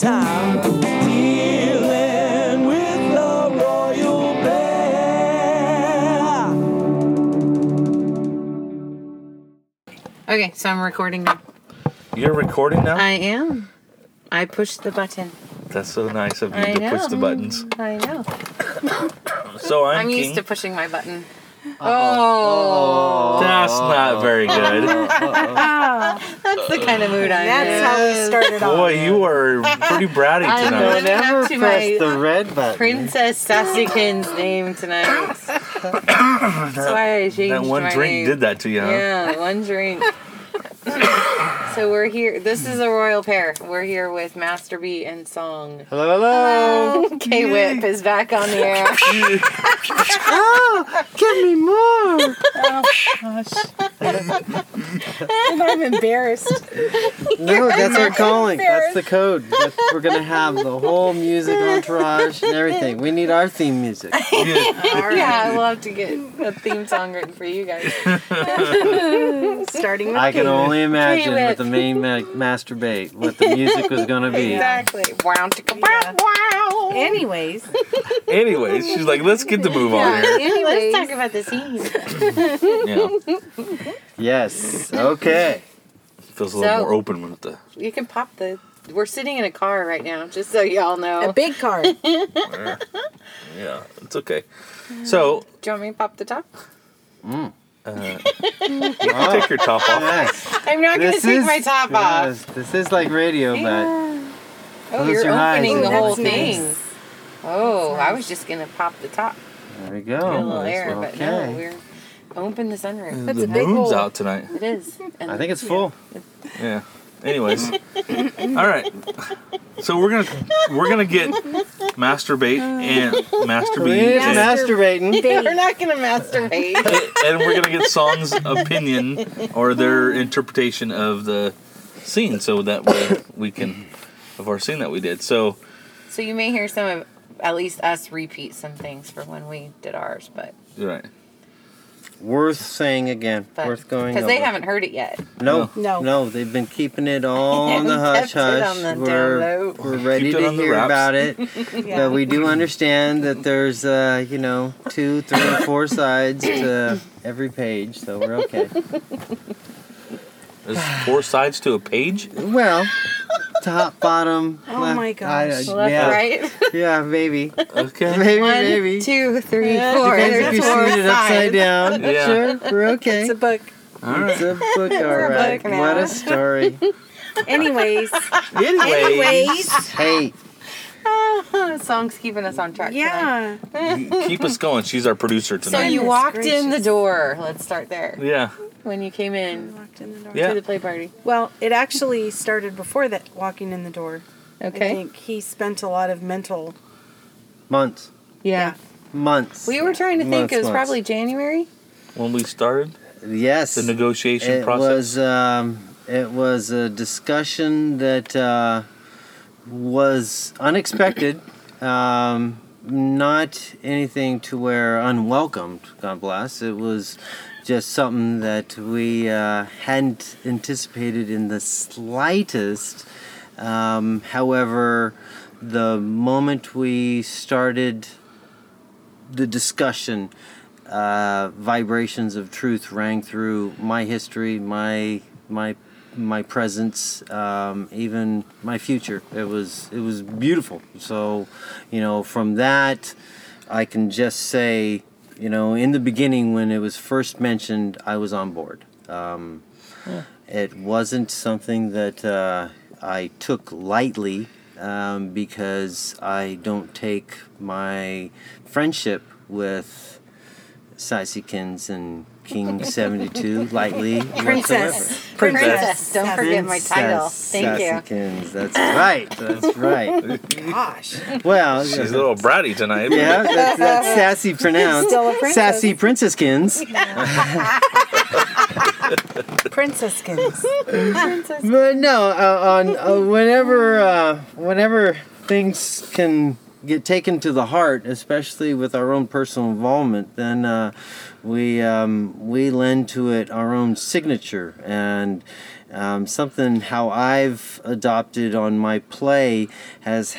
time. Dealing with the royal pair. Okay, so I'm recording now. You're recording now? I am. I pushed the button. That's so nice of you I to know. push the buttons. I know. So I'm, I'm used to pushing my button. Oh, That's not very good. that's the kind of mood I'm That's in. how we started off. Boy, you are pretty bratty I'm tonight. going Never up to press my the red button. Princess Sassykin's name tonight. That's why I changed That one my drink name. did that to you, huh? Yeah, one drink. So we're here. This is a royal pair. We're here with Master B and Song. Hello, hello. K Whip is back on the air. oh, give me more. And I'm embarrassed. No, that's our calling. That's the code. That's, we're gonna have the whole music entourage and everything. We need our theme music. Yeah, we'll have to get a theme song written for you guys. Starting with I can Kate. Only imagine K-Whip. what the main ma- masturbate, what the music was gonna be. Exactly. Wow, chicka, wow, wow. Anyways, Anyways, she's like, let's get the move on here. Anyways, let's talk about the scene. Yeah. Yes. Okay. Feels a little So- more open with the. You can pop the. We're sitting in a car right now, just so y'all know. a big car. Yeah, it's okay. So, Do you want me to pop the top? Mm. Uh, you can take your top off. Nice. I'm not going to This take is- my top off. yes, This is like radio, but Oh, Close you're your eyes. opening the whole that's thing. nice. Oh, I was just going to pop the top. there we Get a go. little air, That's but no, okay. we're open the sunroof. That's the a big moon's hole. out tonight. It is. And I think it's full. Yeah. Anyways, all right. So we're gonna we're gonna get masturbate and masturbate It's and, masturbating. we're not going to masturbate. and we're gonna get Song's opinion or their interpretation of the scene, so that way we can of our scene that we did. So so you may hear some of at least us repeat some things for when we did ours, but right. Worth saying again. but Worth going because they haven't heard it yet. No, No. no, they've been keeping it all on the hush hush. the We're, we're ready to hear wraps. about it. Yeah. But we do understand that there's, uh, you know, two, three, four sides to every page, so we're okay. There's four sides to a page. Well, top, bottom. Oh left, my uh, gosh. I- Left, yeah, right. yeah, maybe, Okay. maybe, One, maybe. two, three, Yeah, four. Depends if you four see it upside down. Yeah. Sure, we're okay. It's a book. All right. It's a book, all right. book now. What a story. Anyways, Anyways, anyways, Hey, Song's keeping us on track. yeah. keep us going. She's our producer tonight. So you Goodness walked in the door. Let's start there. yeah. When you came in Walked in the door. Yeah. to the play party. Well, it actually started before that. Walking in the door. Okay. I think he spent a lot of mental. months, Yeah. months. We were trying to think Months, it was months. probably January. When we started Yes. the negotiation it process. was um, it was a discussion that uh, was unexpected. Um, not anything to where unwelcomed god bless. It was just something that we uh, hadn't anticipated in the slightest. Um, however the moment we started the discussion uh, vibrations of truth rang through my history, my my my presence, um, even my future. It was it was beautiful. So, you know, from that, I can just say, you know, in the beginning when it was first mentioned, I was on board. Um, It wasn't something that uh, I took lightly um, because I don't take my friendship with Sisykins and King 72 lightly. Princess. Princess. Don't forget my title. Thank you. Sisykins, that's right. That's right. Gosh. Well, She's a little bratty tonight. yeah, that's, that's sassy pronounced. Princess. Sassy princesskins. Princesskins. But no, uh, on uh, whenever uh, whenever things can get taken to the heart, especially with our own personal involvement, then uh, we um, we lend to it our own signature, and Um, something how I've adopted on my play has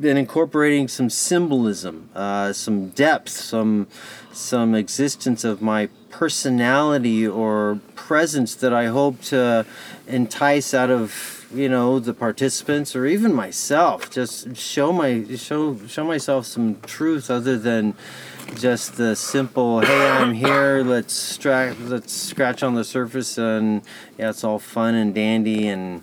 been incorporating some symbolism, uh, some depth, some some existence of my personality or presence that I hope to entice out of you know the participants or even myself. Just show my show show myself some truth other than just the simple hey i'm here let's stra- let's scratch on the surface and yeah it's all fun and dandy and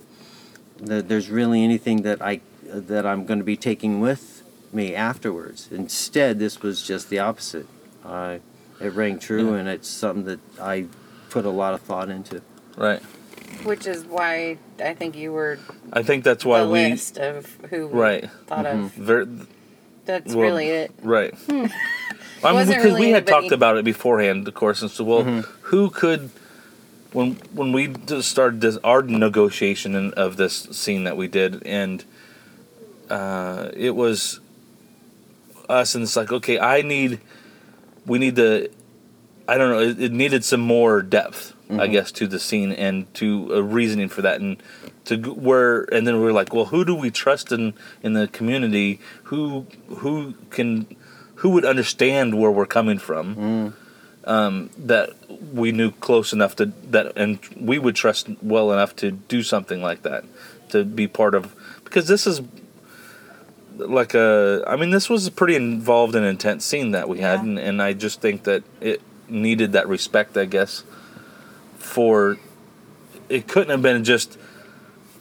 that there's really anything that i that i'm going to be taking with me afterwards instead this was just the opposite uh, it rang true Yeah. and it's something that i put a lot of thought into Right. Which is why I think you were I think that's why the we list of who Right. thought of. ver- That's Well, really it. right. I mean, Wasn't because really we had talked about it beforehand, of course, and so well, who could when when we just started this our negotiation in, of this scene that we did, and uh, it was us, and it's like, okay, I need, we need to, I don't know, it, it needed some more depth, I guess, to the scene and to a reasoning for that, and to g- where, and then we were like, well, who do we trust in in the community? Who who can, who would understand where we're coming from? Um, that we knew close enough to that, and we would trust well enough to do something like that, to be part of, because this is like a i mean this was a pretty involved and intense scene that we had Yeah. and, and i just think that it needed that respect i guess for it couldn't have been just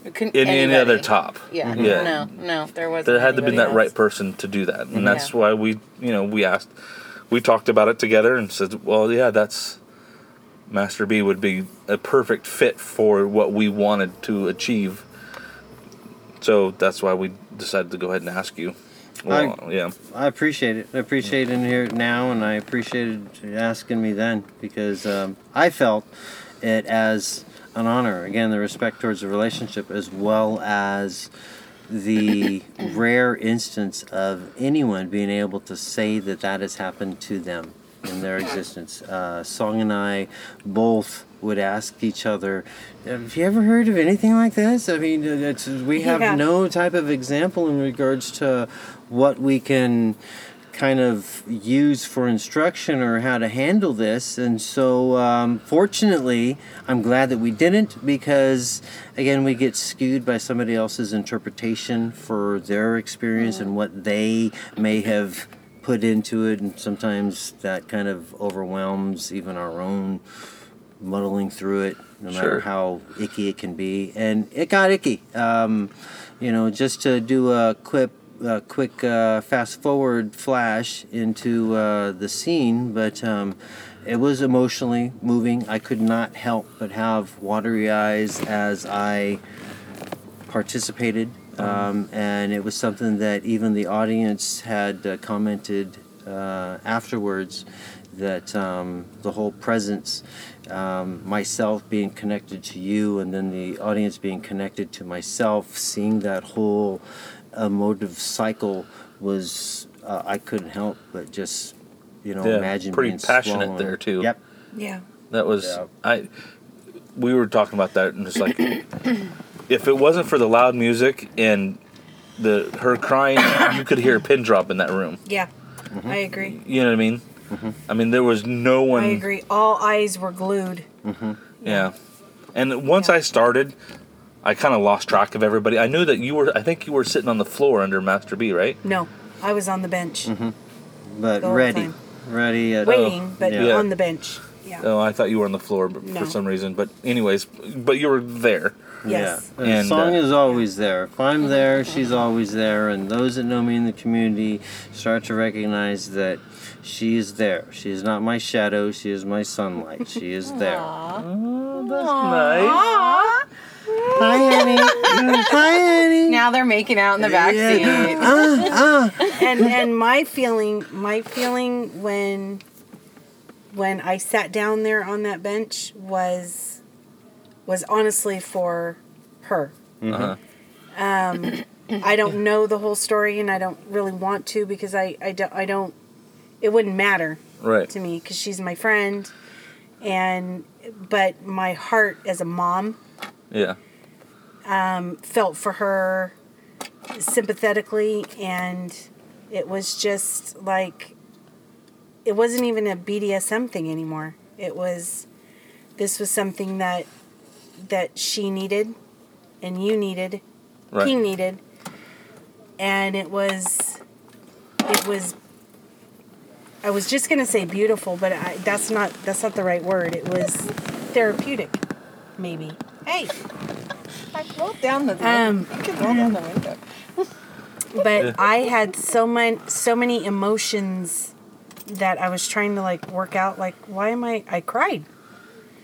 It couldn't any, any other top Yeah. Yeah. No, no, there wasn't. there had to be that else. right person to do that and that's Yeah. why we you know we asked we talked about it together and said well yeah that's master b would be a perfect fit for what we wanted to achieve so that's why we decided to go ahead and ask you well, yeah I appreciate it. I appreciate it here now, and I appreciated you asking me then because um, I felt it as an honor. Again, the respect towards the relationship, as well as the rare instance of anyone being able to say that that has happened to them in their existence. Uh, Song and I both would ask each other, "Have you ever heard of anything like this?" I mean, it's, we have Yeah. no type of example in regards to what we can kind of use for instruction or how to handle this. And so, um, fortunately, I'm glad that we didn't because, again, we get skewed by somebody else's interpretation for their experience and what they may have put into it. And sometimes that kind of overwhelms even our own muddling through it, no matter how icky it can be. And it got icky. Um, you know, just to do a quick, a quick uh, fast forward flash into uh, the scene, but um, it was emotionally moving. I could not help but have watery eyes as I participated. Um, and it was something that even the audience had uh, commented uh, afterwards that um, the whole presence, um, myself being connected to you, and then the audience being connected to myself, seeing that whole emotive cycle was, uh, I couldn't help but just, you know, Yeah, imagine pretty being passionate swollen. there, too. Yep. Yeah. That was Yeah. I. We were talking about that, and it's like, if it wasn't for the loud music and the her crying, you could hear a pin drop in that room. Yeah. Mm-hmm. I agree. You know what I mean? I mean, there was no one. I agree. All eyes were glued. Mm-hmm. Yeah, and once I started, I kind of lost track of everybody. I knew that you were. I think you were sitting on the floor under Master B, right? No, I was on the bench, Mm-hmm. But The ready. time. Ready at waiting, but yeah. Yeah. on the bench. Yeah. Oh, I thought you were on the floor but No. for some reason. But anyways, but you were there. Yes. Yeah, And, the song uh, is always there. If I'm there, she's always there, and those that know me in the community start to recognize that she is there. She is not my shadow. She is my sunlight. She is there. Oh, that's nice. Hi, Annie. Hi, Annie. Now they're making out in the back Yeah. seat. Ah, ah. and and my feeling my feeling when when I sat down there on that bench was was honestly for her. Uh-huh. Um, I don't know the whole story, and I don't really want to because I I don't I don't. It wouldn't matter Right. to me because she's my friend, and but my heart as a mom Yeah. Um, felt for her sympathetically and it was just like it wasn't even a BDSM thing anymore. It was this was something that that she needed and you needed, Right. he needed. And it was it was I was just going to say beautiful, but I, that's not that's not the right word. It was therapeutic maybe. Hey, I rolled down the Um, You can roll down the window. but I had so many so many emotions that I was trying to like work out. Like, why am I? I cried.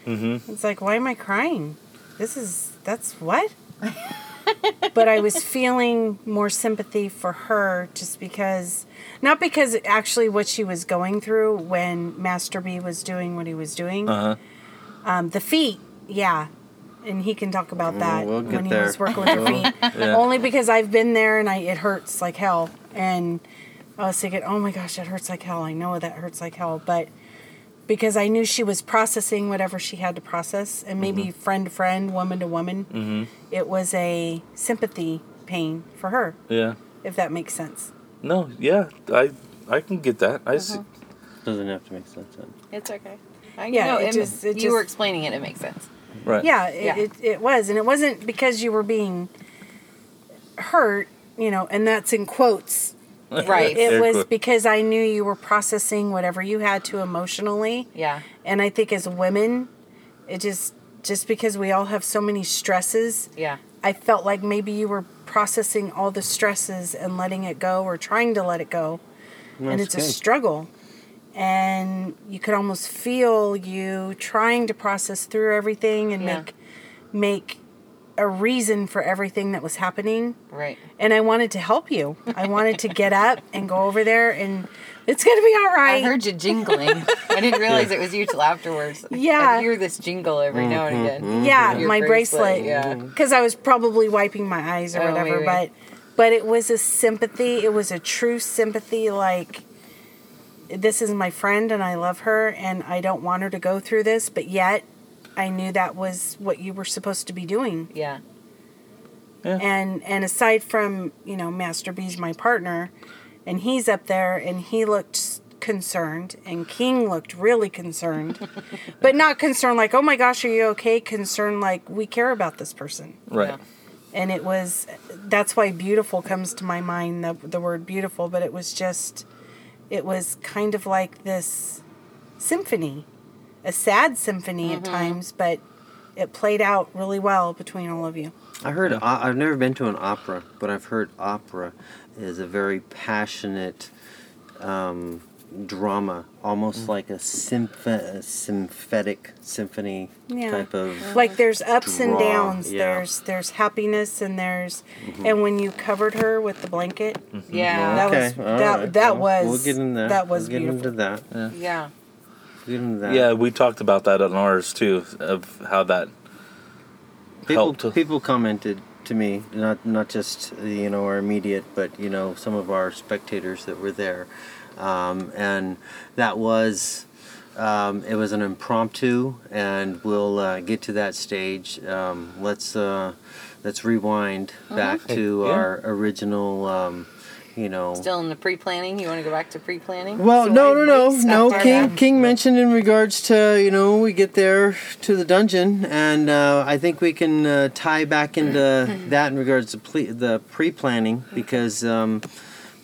Mm-hmm. It's like, why am I crying? This is that's what. but I was feeling more sympathy for her just because, not because actually what she was going through when Master B was doing what he was doing. Uh huh. Um, the feet, yeah. And he can talk about that we'll get when he there. was working with her feet. Yeah. Only because I've been there and I it hurts like hell. And I was thinking, oh my gosh, it hurts like hell. I know that hurts like hell. But because I knew she was processing whatever she had to process, and maybe Mm-hmm. friend to friend, woman to woman, it was a sympathy pain for her, Yeah. if that makes sense. No. Yeah. I I can get that. I see. Doesn't have to make sense. Then. It's okay. I, Yeah, no, it it just- it you just- were explaining it. It makes sense. Right. Yeah, it, Yeah. It, it was. And it wasn't because you were being hurt, you know, and that's in quotes. Right. It Air was quote. because I knew you were processing whatever you had to emotionally. Yeah. And I think as women, it just just because we all have so many stresses, Yeah. I felt like maybe you were processing all the stresses and letting it go or trying to let it go. and That's it's a struggle. And you could almost feel you trying to process through everything and Yeah. make make a reason for everything that was happening. Right. And I wanted to help you. I wanted to get up and go over there and it's gonna be all right. I heard you jingling. I didn't realize it was you till afterwards. Yeah. I hear this jingle every now and again. Mm-hmm. yeah, Your my bracelet, bracelet. yeah. Because I was probably wiping my eyes or Oh, whatever, maybe. but but it was a sympathy. It was a true sympathy. Like this is my friend and I love her and I don't want her to go through this, but yet I knew that was what you were supposed to be doing. Yeah. And and aside from you know Master B's my partner, and he's up there and he looked concerned and King looked really concerned, but not concerned like oh my gosh are you okay? Concerned like we care about this person. Right. Yeah. And it was that's why beautiful comes to my mind the the word beautiful, but it was just it was kind of like this symphony, a sad symphony at times, but it played out really well between all of you. I heard. o- I've never been to an opera, but I've heard opera is a very passionate um, drama, almost mm. like a, symph- a symphetic symphony Yeah. type of. like there's ups and downs yeah. there's there's happiness and there's mm-hmm. and when you covered her with the blanket mm-hmm. Yeah. That okay, was- all that- right, that well, was- We'll get in there. that was we'll get beautiful. into that. Yeah. We'll get into that. Yeah, we talked about that on ours too, of how that people helped. people commented to me not not just you know our immediate but you know some of our spectators that were there um, and that was um, it was an impromptu and we'll uh, get to that stage um, let's uh, let's rewind back to Yeah. our original um, you know Still in the pre-planning. You want to go back to pre-planning? well, So no, I no, no, no. King there. King mentioned in regards to you know we get there to the dungeon, and uh, I think we can uh, tie back into that in regards to ple- the pre-planning because um,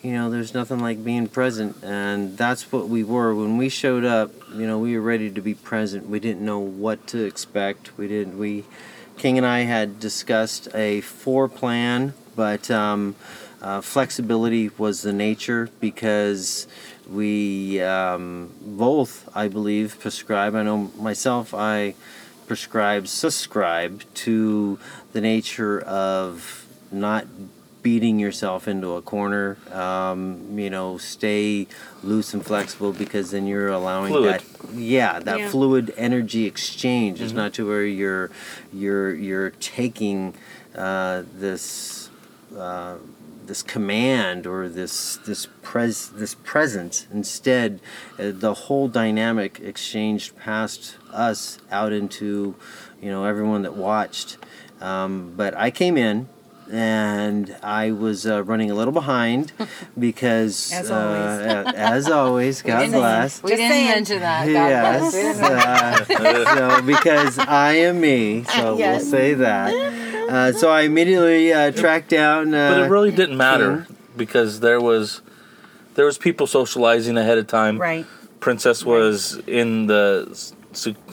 you know there's nothing like being present, and that's what we were when we showed up. You know, we were ready to be present. We didn't know what to expect. We didn't. We King and I had discussed a four plan, but. Um, uh, flexibility was the nature because we um, both, I believe, prescribe. I know myself, I prescribe, subscribe to the nature of not beating yourself into a corner. Um, you know, stay loose and flexible because then you're allowing Fluid. that. Yeah, that Yeah. fluid energy exchange. It's not to where you're you're you're taking uh, this. Uh, this command or this this pres this presence. Instead, uh, the whole dynamic exchanged past us out into, you know, everyone that watched. Um, but I came in. And I was uh, running a little behind because, As uh, as always, God didn't- bless. We Just didn't saying. mention that. God Yes. bless. Uh, so because I am me, so Yes. we'll say that. Uh, so I immediately uh, tracked down. Uh, but it really didn't matter because there was there was people socializing ahead of time. Right. Princess was in the se- secluded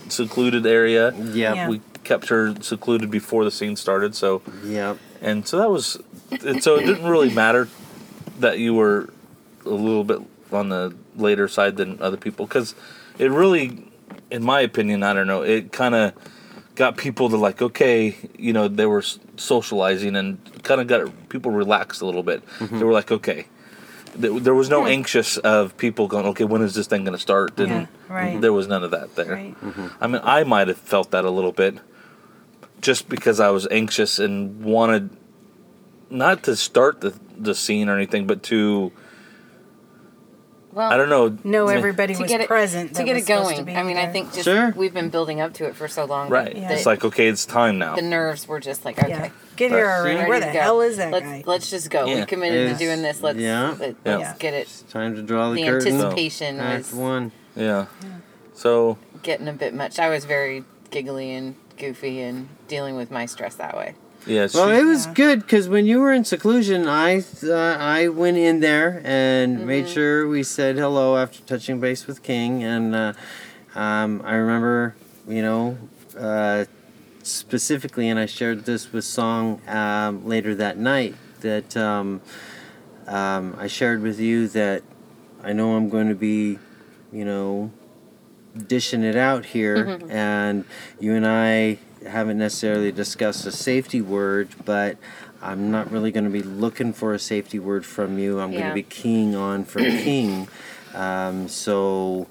Seclusion. secluded area. Yep. Yeah. We kept her secluded before the scene started. So. Yeah, and so that was and so it didn't really matter that you were a little bit on the later side than other people because it really in my opinion i don't know it kind of got people to like okay you know they were socializing and kind of got people relaxed a little bit. Mm-hmm. They were like okay. There there was no hmm. anxious of people going okay when is this thing going to start? And Yeah, right. there was none of that there. Right. Mm-hmm. I mean, I might have felt that a little bit just because I was anxious and wanted not to start the, the scene or anything, but to, Well, I don't know. No, everybody to was get it present. to get it going. to I mean, I think just Sure. we've been building up to it for so long. Right. Yeah. It's like, okay, it's time now. the nerves were just like, okay, Yeah. Get here already. ready Where the hell is that let's, guy? Let's just go. Yeah. We committed It's- to doing this. Let's yeah. let, Yeah. us get it. It's time to draw the, The curtain. anticipation Act was one. yeah. So, getting a bit much. I was very giggly and goofy and dealing with my stress that way. yeah. Well, she- it was Yeah. good because when you were in seclusion, I uh, I went in there and made Mm-hmm. sure we said hello after touching base with King, and uh, um, I remember, you know, uh, specifically, and I shared this with Song um, later that night that um, um, I shared with you that I know I'm going to be, you know, dishing it out here, and you and I haven't necessarily discussed a safety word, but I'm not really going to be looking for a safety word from you. I'm going to be keying on for king. Um, so,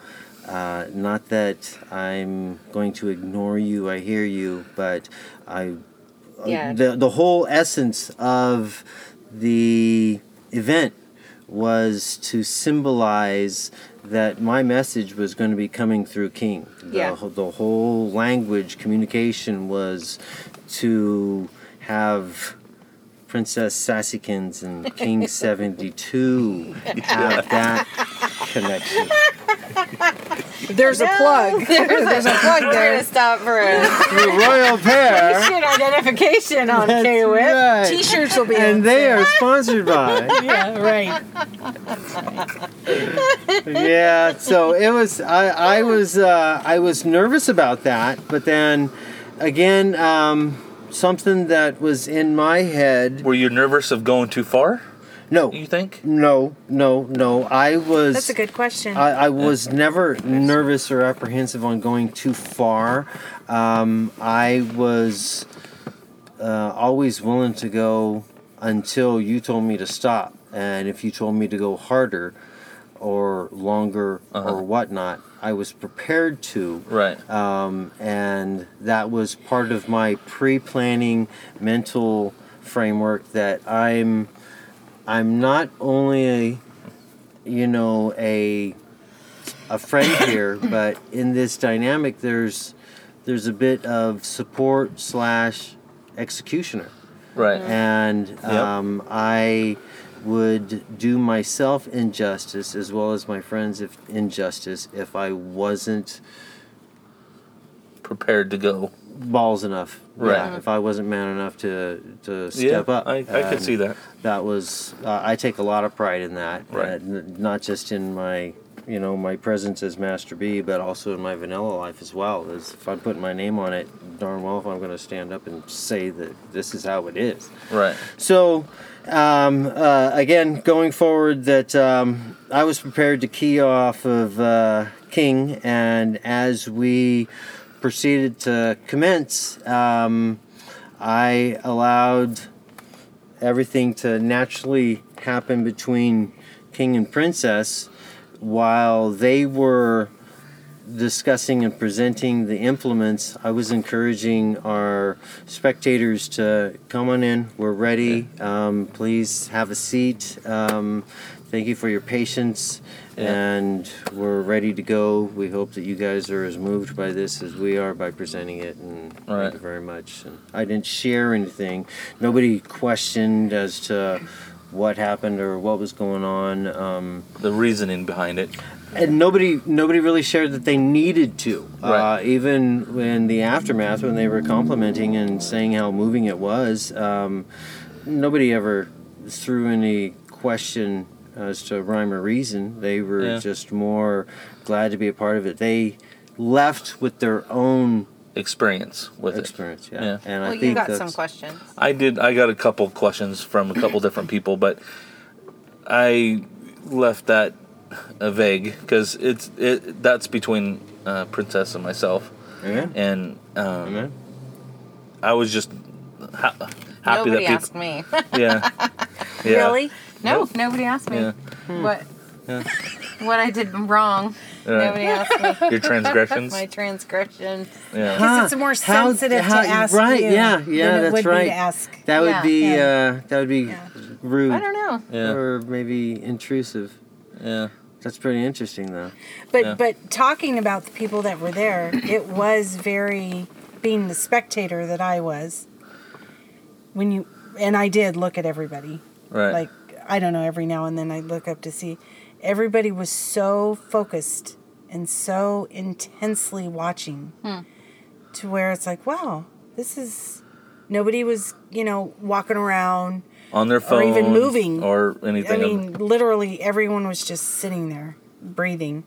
uh, not that I'm going to ignore you. I hear you, but I. uh, Yeah. The the whole essence of the event was to symbolize that my message was going to be coming through King. The, Yeah. the whole language communication was to have Princess Sassikins and King 72 have that connection. There's a plug. There's a plug We're there. gonna stop for a The royal pair. shit identification on That's K-Whip. right. T-shirts will be on And they are sponsored by. Yeah, right. yeah so it was i i was uh i was nervous about that but then again um something that was in my head were you nervous of going too far, no you think? no no no i was That's a good question. I, I was never nervous or apprehensive on going too far. Um, I was uh, always willing to go until you told me to stop. And if you told me to go harder or longer Uh-huh. or whatnot, I was prepared to. Right. Um, and that was part of my pre-planning mental framework that I'm I'm not only a you know a a friend here, but in this dynamic there's there's a bit of support slash executioner Right. and um, I would do myself injustice as well as my friends if injustice if I wasn't Prepared to go. balls enough. Right. Yeah, if I wasn't man enough to to step yeah. up. I, I could see that. That was uh, I take a lot of pride in that. Right. uh, not just in my you know my presence as Master B, but also in my vanilla life as well. Is if I'm putting my name on it, darn well if I'm going to stand up and say that this is how it is. Right. So, um, uh, again, going forward, that um, I was prepared to key off of uh, King, and as we proceeded to commence, um, I allowed everything to naturally happen between King and Princess while they were discussing and presenting the implements, I was encouraging our spectators to come on in. We're ready. Um, please have a seat. Um, thank you for your patience. Yeah. And we're ready to go. We hope that you guys are as moved by this as we are by presenting it. And right. thank you very much. And I didn't share anything. Nobody questioned as to what happened or what was going on. Um, The reasoning behind it. And nobody nobody really shared that they needed to. Right. Uh, even in the aftermath, when they were complimenting and saying how moving it was, um, nobody ever threw any question as to rhyme or reason. They were Yeah. just more glad to be a part of it. They left with their own Experience with it. experience. Yeah, Yeah. and I Well, think you got that's, some questions. I did. I got a couple questions from a couple different people, but I left that vague because it's it. That's between uh, Princess and myself, Amen. and um, Amen. I was just ha- happy Nobody that asked me. Yeah. yeah. Really? no, Nope. nobody asked me. Yeah. What? Yeah. What I did wrong. Right. Nobody asked me. Your transgressions. My transgression. yeah. Because it's more sensitive how- to ask right, you yeah, than yeah, it that's would right. be to ask. That would Yeah. be Yeah. uh, that would be Yeah. rude I don't know. Yeah. or maybe intrusive. Yeah. That's pretty interesting, though. But Yeah. but talking about the people that were there, it was very being the spectator that I was. When you and I did look at everybody. Right. Like I don't know, every now and then I look up to see everybody was so focused and so intensely watching hmm. to where it's like, wow, this is nobody was, you know, walking around. On their phone or even moving. or I anything. mean, literally everyone was just sitting there, breathing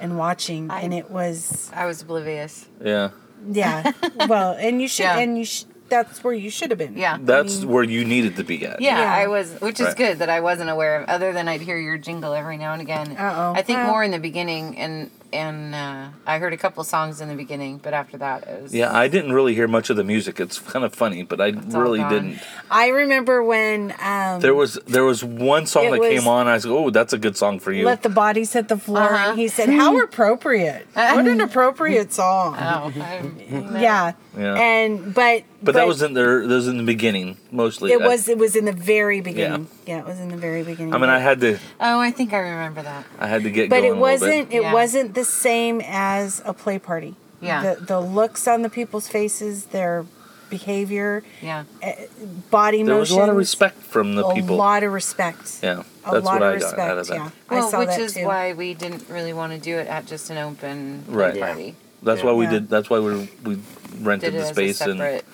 and watching, I- and it was I was oblivious. yeah. yeah. well, and you should, Yeah. and you sh- that's where you should have been. Yeah. That's where you needed to be at. Yeah, Yeah. I was, which is Right. good that I wasn't aware of. Other than I'd hear your jingle every now and again. Uh-oh. I think Well- more in the beginning, and and uh, I heard a couple songs in the beginning, but after that it was. Yeah, I didn't really hear much of the music. It's kind of funny, but I really didn't. I remember when um, There was there was one song that was- came on. I was like, oh, that's a good song for you. "Let the Bodies Hit the Floor," Uh-huh. and he said, "How appropriate! what an appropriate song." Oh, yeah. Yeah. and but but, that was in there. That was in the beginning mostly. it I- was it was in the very beginning. Yeah, it was in the very beginning. I mean, I had to Oh, I think I remember that. I had to get but going it a bit. wasn't it Yeah. wasn't the same as a play party Yeah. the the looks on the people's faces their behavior Yeah. Eh, body motion. There was a lot of respect from the a people. A lot of respect Yeah, a that's lot what of I respect got out of that. yeah Well, i saw which that is too why we didn't really want to do it at just an open play Right. party. That's why we Yeah. did. That's why we we rented Did it the as a space and separate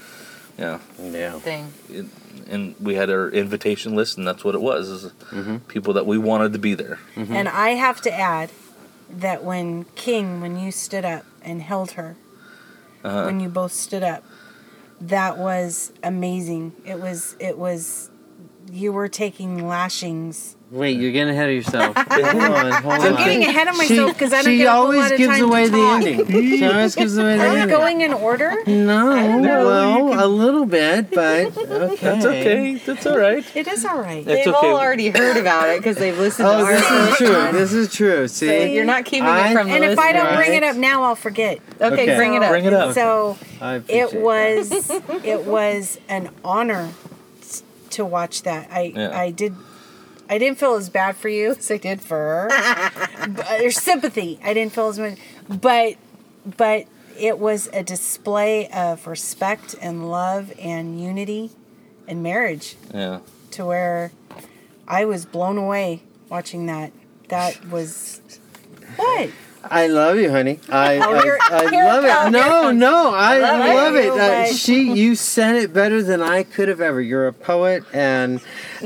yeah, Yeah. thing. it, and we had our invitation list, and that's what it was. Is Mm-hmm. people that we wanted to be there. and i have to add that when king when you stood up and held her Uh-huh. when you both stood up that was amazing it was it was you were taking lashings Wait, you're getting ahead of yourself. hold on, hold I'm on. getting ahead of myself because I don't she get a whole always lot of gives time away to the talk. ending. She always gives away the Are we ending. going in order? No, well, a little bit, but okay. That's okay. That's all right. It is all right. It's They've okay. all already heard about it because they've listened Oh, to this is true. This is true. See, So you're not keeping I- it from the And if I don't listener. bring it up now, I'll forget. Okay, Okay. bring it up. Bring it up. So I appreciate it was it was an honor to watch that. I Yeah. I did I didn't feel as bad for you as I did for her. but, there's sympathy. I didn't feel as much, but but it was a display of respect and love and unity and marriage Yeah. to where I was blown away watching that. That was what? I love you, honey. I Oh, I, I love it it. No, no, I love love, it. it. Uh, she, you said it better than I could have ever. You're a poet, and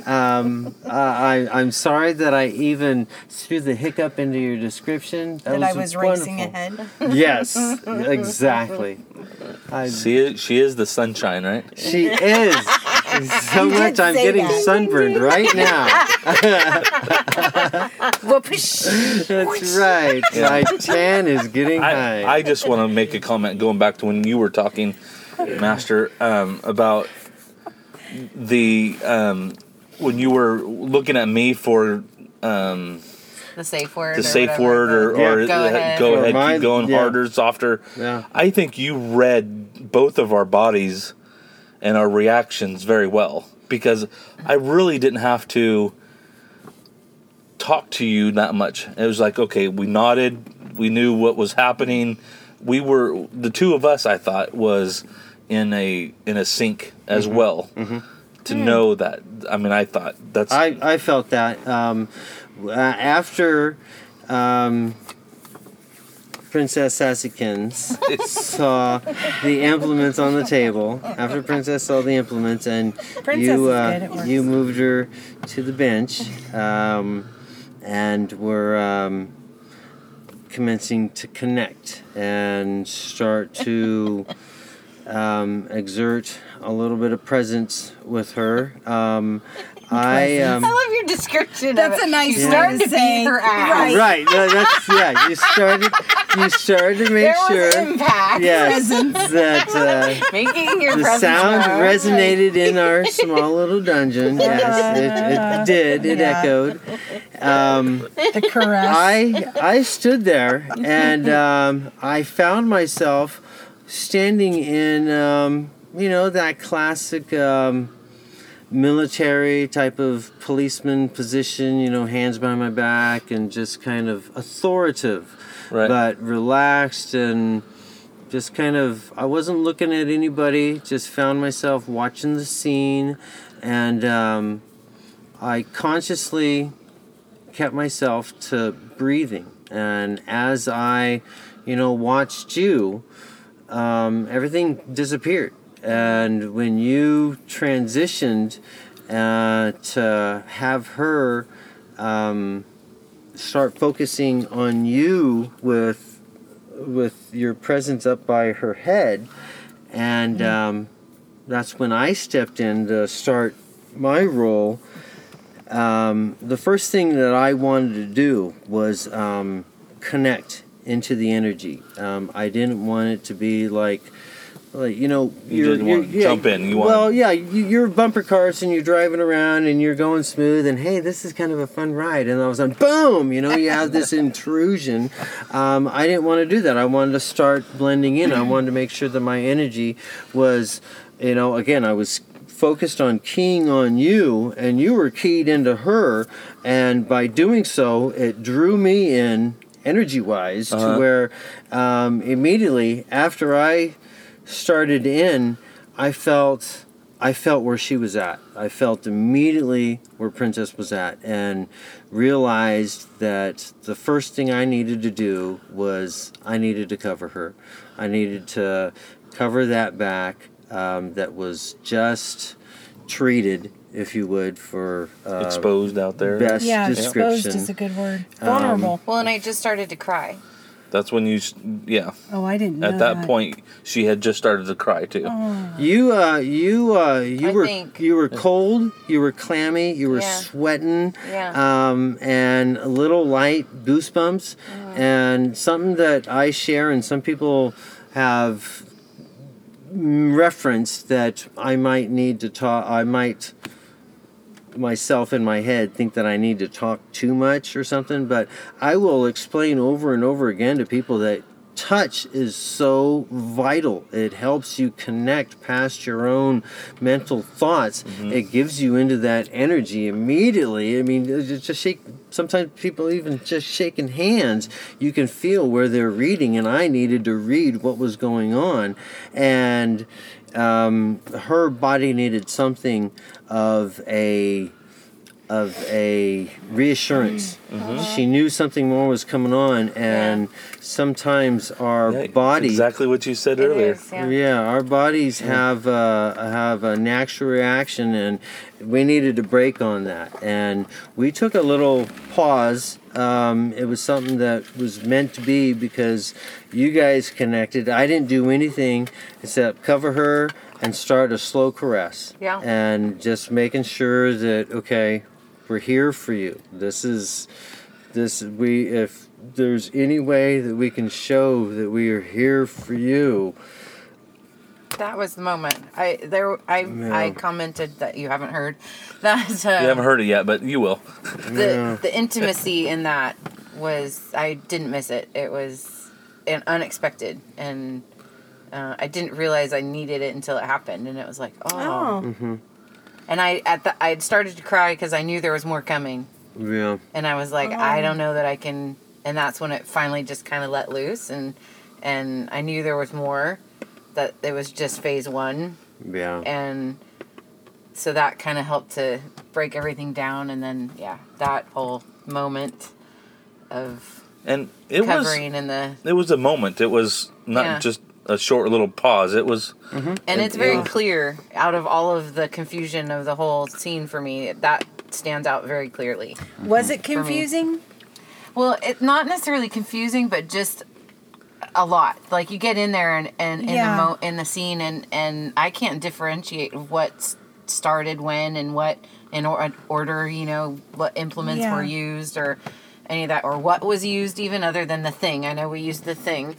um, uh, I, I'm sorry that I even threw the hiccup into your description. That I was racing ahead. Yes, exactly. I, She is, she is the sunshine, right? she is. So You much I'm getting that. sunburned right now. That's right. My tan is getting I, high. I just want to make a comment going back to when you were talking, Master, um, about the um, when you were looking at me for um, the safe word. the or safe whatever, word or, the- or go ahead. go ahead, my- keep going yeah. harder, softer. Yeah. I think you read both of our bodies and our reactions very well because I really didn't have to talk to you that much. It was like, okay, we nodded, we knew what was happening. We were the two of us. I thought was in a in a sync as Mm-hmm. well. To know that, I mean, I thought that's I, I felt that um, uh, after um, Princess Sassikins saw the implements on the table. After Princess saw the implements, and Princess you uh, good, it works. you moved her to the bench, um, and were um, commencing to connect and start to um, exert a little bit of presence with her. Um, I um, I love your description. That's of it. a nice You way started to to say- her ass. Right. right. No, that's yeah. You started. You started to make There was sure. impact. Yes, that uh, Making your the sound known. resonated in our small little dungeon. Yes, it, it did. It Yeah. echoed. Um, The caress. I I stood there and um, I found myself standing in um, you know that classic um, military type of policeman position. You know, hands behind my back and just kind of authoritative, Right. but relaxed and. Just kind of, I wasn't looking at anybody. Just found myself watching the scene, and um, I consciously kept myself to breathing. And as I, you know, watched you, um, everything disappeared. And when you transitioned uh, to have her um, start focusing on you with with your presence up by her head, and um, that's when I stepped in to start my role um, the first thing that I wanted to do was um, connect into the energy. Um, I didn't want it to be like, like you know, You you're- didn't want to jump in, you well, wanted- yeah, you, you're bumper cars and you're driving around and you're going smooth and hey, this is kind of a fun ride. And all of a sudden, boom! You know, you have this intrusion. Um, I didn't want to do that. I wanted to start blending in. I wanted to make sure that my energy was, you know, again, I was focused on keying on you and you were keyed into her and by doing so it drew me in energy wise Uh-huh. to where um, immediately after i started in i felt i felt where she was at i felt immediately where princess was at and realized that the first thing i needed to do was i needed to cover her i needed to cover that back um, that was just treated, if you would, for uh, exposed out there. best yeah, description. exposed is a good word. Um, Vulnerable. Well, and I just started to cry. That's when you, s- yeah. oh, I didn't know At that point, she had just started to cry too. You, uh, you, uh, you I were think- you were cold, you were clammy, you were Yeah. sweating, Yeah. um, and a little light goosebumps, and something that I share and some people have referenced that I might need to talk. I might myself in my head think that I need to talk too much or something, but I will explain over and over again to people that touch is so vital. It helps you connect past your own mental thoughts. Mm-hmm. It gives you into that energy immediately. I mean, uh, just shake. Sometimes people even just shaking hands, you can feel where they're reading, and I needed to read what was going on, and um, her body needed something of a of a reassurance. She knew something more was coming on, and sometimes our Yeah, body. Exactly what you said It earlier. is, yeah. Yeah, our bodies have uh, have a natural reaction, and we needed to break on that. And we took a little pause. Um, it was something that was meant to be because you guys connected. I didn't do anything except cover her and start a slow caress. Yeah. And just making sure that okay, we're here for you. This is this we if there's any way that we can show that we are here for you That was the moment. I there I I commented that you haven't heard that uh, You haven't heard it yet, but you will. the the intimacy in that was I didn't miss it. It was an unexpected, and uh, I didn't realize I needed it until it happened, and it was like, oh. Oh. And I at the I had started to cry because I knew there was more coming, Yeah. and I was like, I don't know that I can. And that's when it finally just kind of let loose, and and I knew there was more. That it was just phase one, Yeah. and so that kind of helped to break everything down and then yeah that whole moment of And it was covering and the it was a moment. It was not Yeah. just a short little pause. It was mm-hmm. and it's very clear out of all of the confusion of the whole scene for me that stands out very clearly Was mm-hmm. it confusing? well it's not necessarily confusing but just a lot. Like you get in there and, and in the mo- in the scene and and i can't differentiate what started when and what in or- order you know what implements Yeah. were used or any of that or what was used even other than the thing. I know we used the thing.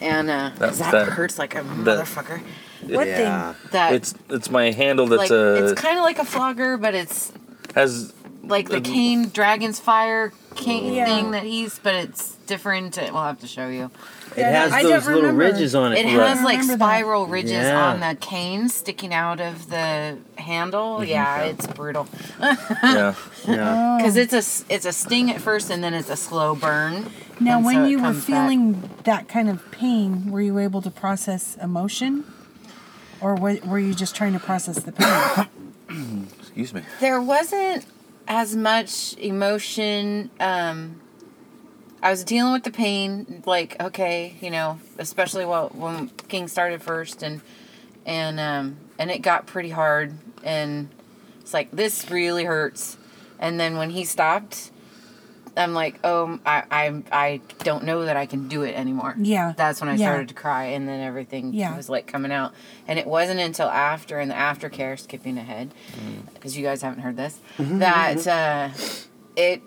And uh That- that, that- hurts like a motherfucker. What yeah. that it's it's my handle that's like uh it's kind of like a flogger but it's has like the Uh, cane dragon's fire cane Yeah. thing that he's but it's different uh, we'll have to show you It Yeah, has I those little remember. ridges on it. it Right. has like remember that. spiral ridges Yeah. on the cane sticking out of the handle yeah it's brutal yeah. yeah. Oh. because it's a s- it's a sting at first and then it's a slow burn Now, when so you were comes back. feeling that kind of pain, were you able to process emotion? Or wa- were you just trying to process the pain? Excuse me. there wasn't as much emotion um i was dealing with the pain like okay you know especially while, when king started first and and um and it got pretty hard and it's like this really hurts. And then when he stopped i'm like oh i i, I don't know that i can do it anymore. Yeah. that's when i Yeah. started to cry and then everything Yeah. was like coming out. And it wasn't until after in the aftercare skipping ahead mm. because you guys haven't heard this mm-hmm, mm-hmm. that uh, it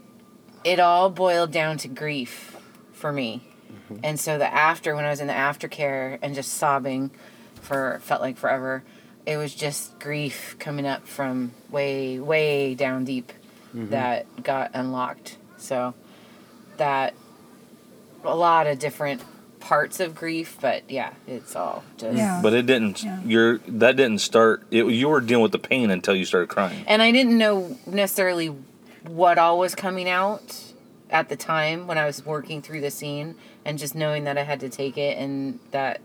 it all boiled down to grief for me. Mm-hmm. And so the after when i was in the aftercare and just sobbing for felt like forever it was just grief coming up from way way down deep that got unlocked so that a lot of different parts of grief but yeah it's all just Yeah. But it didn't. Yeah. You're that didn't start. It, you were dealing with the pain until you started crying. and I didn't know necessarily what all was coming out at the time when I was working through the scene, and just knowing that I had to take it and that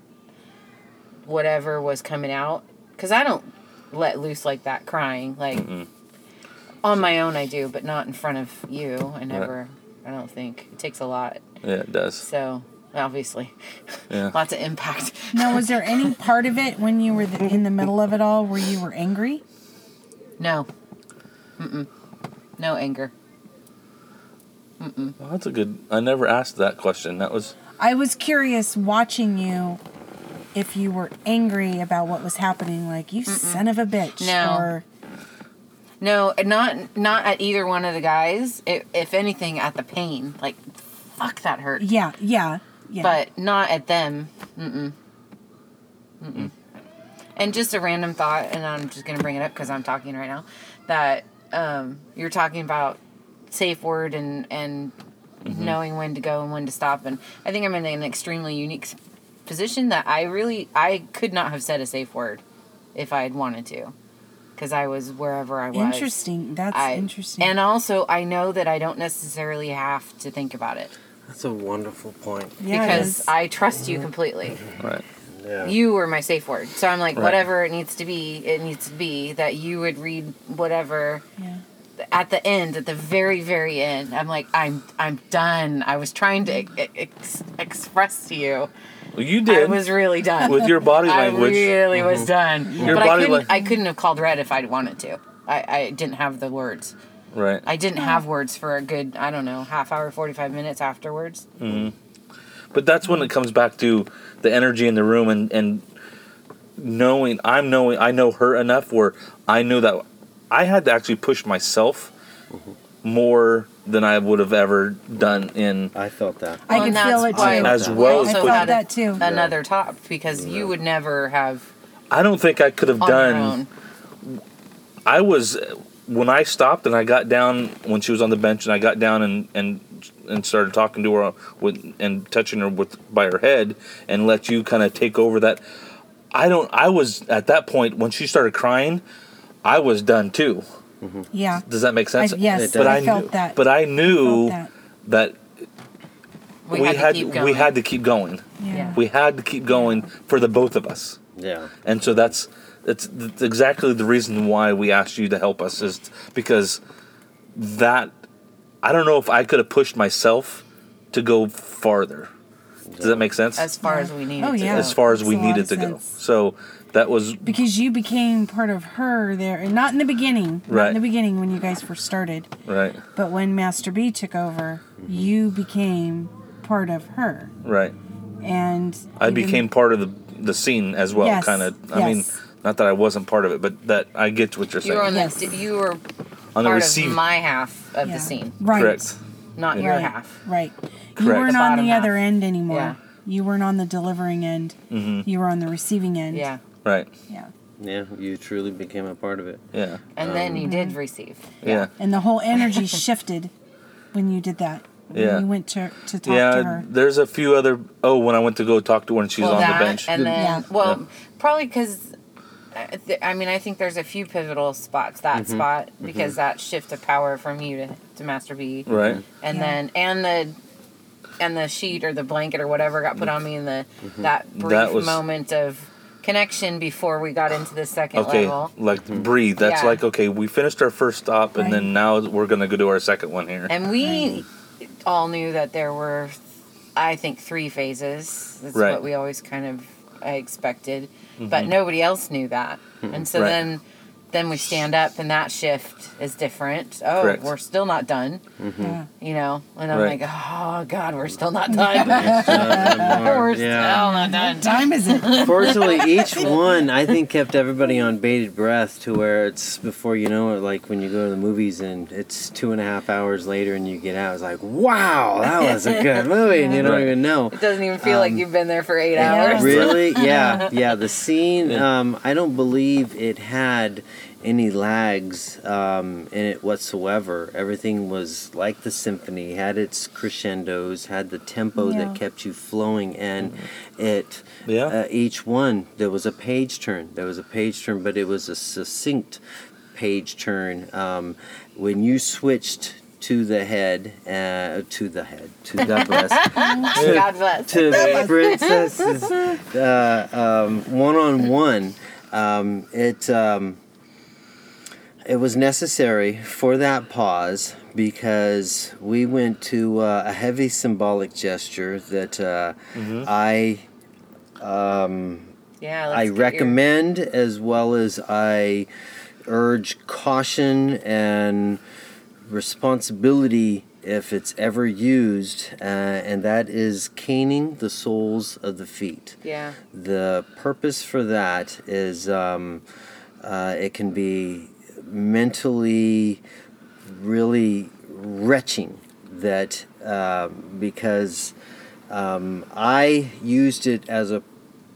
whatever was coming out, because I don't let loose like that crying like on my own I do, but not in front of you. I never. I don't think it takes a lot. Yeah, it does. So obviously, Yeah. lots of impact. now, was there any part of it when you were the, in the middle of it all where you were angry? No. Mm-mm. No anger. Mm-mm. Well, that's a good. I never asked that question. That was. I was curious watching you if you were angry about what was happening, like, you son of a bitch. No. Or, No, not not at either one of the guys. I if anything, at the pain. Like, fuck, that hurt. yeah, yeah, yeah. But not at them. Mm-mm. Mm-mm. And just a random thought, and I'm just gonna bring it up because I'm talking right now. That um, you're talking about safe word and and knowing when to go and when to stop. And I think I'm in an extremely unique position that I really I could not have said a safe word if I had wanted to, because I was wherever I was. interesting. That's I, interesting. And also, I know that I don't necessarily have to think about it That's a wonderful point. yeah, because. I trust you completely. Mm-hmm. Right. Yeah. You were my safe word. So I'm like, Right. whatever it needs to be, it needs to be. That you would read whatever yeah. at the end, at the very, very end. I'm like, I'm, I'm done. I was trying to e- ex- express to you. Well, you I did was really done. with your body language. I language. really was done. Your but body I couldn't. lang- I couldn't have called red if I'd wanted to. I, I didn't have the words. Right. I didn't have words for a good, I don't know, half hour, 45 minutes afterwards. Mm-hmm. But that's when it comes back to the energy in the room and, and knowing I'm knowing I know her enough where I knew that I had to actually push myself more than I would have ever done in I felt that. I Well, could feel it too. As well as I felt had that too. another top because you would never have I don't think I could have on your done own. I was when I stopped and I got down when she was on the bench and I got down and and and started talking to her with and touching her with by her head and let you kind of take over that. I don't. I was at that point when she started crying. I was done too. Mm-hmm. Yeah. Does that make sense? I, yes, It But I, I, felt knew, that. But I I knew felt that. that We, we, had, had to keep going. we had to keep going. Yeah. We had to keep going for the both of us. Yeah. And so that's it's, that's exactly the reason why we asked you to help us is because that I don't know if I could have pushed myself to go farther. Does that make sense? as far Yeah. as we needed Oh, to yeah. go. as far as Makes we needed of to go. So that was because you became part of her there, and not in the beginning. Not Right. in the beginning when you guys first started, right, but when Master B took over, you became part of her, right. and I became part of the the scene as well, Yes, kind of. I mean, not that I wasn't part of it, but that I get what you're saying. You were saying. on Yes. the you were On the part receive- of my half of yeah. the scene, right? Correct. not Yeah. your Right. half. Right. You weren't The on bottom the other end anymore. Yeah. You weren't on the delivering end. Mm-hmm. You were on the receiving end. Yeah, Right. Yeah. Yeah. You truly became a part of it. Yeah. and then you did receive. Yeah. And the whole energy shifted when you did that. When Yeah. you went to to talk to Yeah. her. There's a few other. Oh, when I went to go talk to her and she's well, on that the bench. and then Yeah. well, Yeah. probably because. I mean, I think there's a few pivotal spots. That Mm-hmm. spot because that shift of power from you to, to Master B, right. and Yeah. then and the and the sheet or the blanket or whatever got put on me in the that brief Mm-hmm. That was- moment of connection before we got into the second Okay. level. Like breathe. That's Yeah. like okay. We finished our first stop, and Right. then now we're gonna go do our second one here. And we all knew that there were, I think, three phases. That's Right. what we always kind of I expected, but nobody else knew that. And so Mm-hmm. Right. then, then we stand up, and that shift is different. Oh, Correct. we're still not done. Yeah. You know, and I'm Right. like, oh God, we're still not done. We're yeah. still not done. Time is it? Fortunately, each one I think kept everybody on bated breath to where it's before you know it, like when you go to the movies and it's two and a half hours later and you get out, it's like, wow, that was a good movie, and you don't Right. even know. It doesn't even feel like Um, you've been there for eight hours. Really? Yeah, yeah. The scene, Yeah. um, I don't believe it had any lags um, in it whatsoever. Everything was like the symphony, had its crescendos, had the tempo Yeah. that kept you flowing, and it. Yeah. Uh, each one, there was a page turn. There was a page turn, but it was a succinct page turn. Um, when you switched to the head, uh, to the head, to God bless, God bless. to the princesses uh, um, one-on-one um, it um, it was necessary for that pause because we went to uh, a heavy symbolic gesture that uh, I um, Yeah, I get your- recommend as well as I urge caution and responsibility if it's ever used, uh, and that is caning the soles of the feet. Yeah. The purpose for that is um, uh, it can be mentally really retching that uh, because um, I used it as a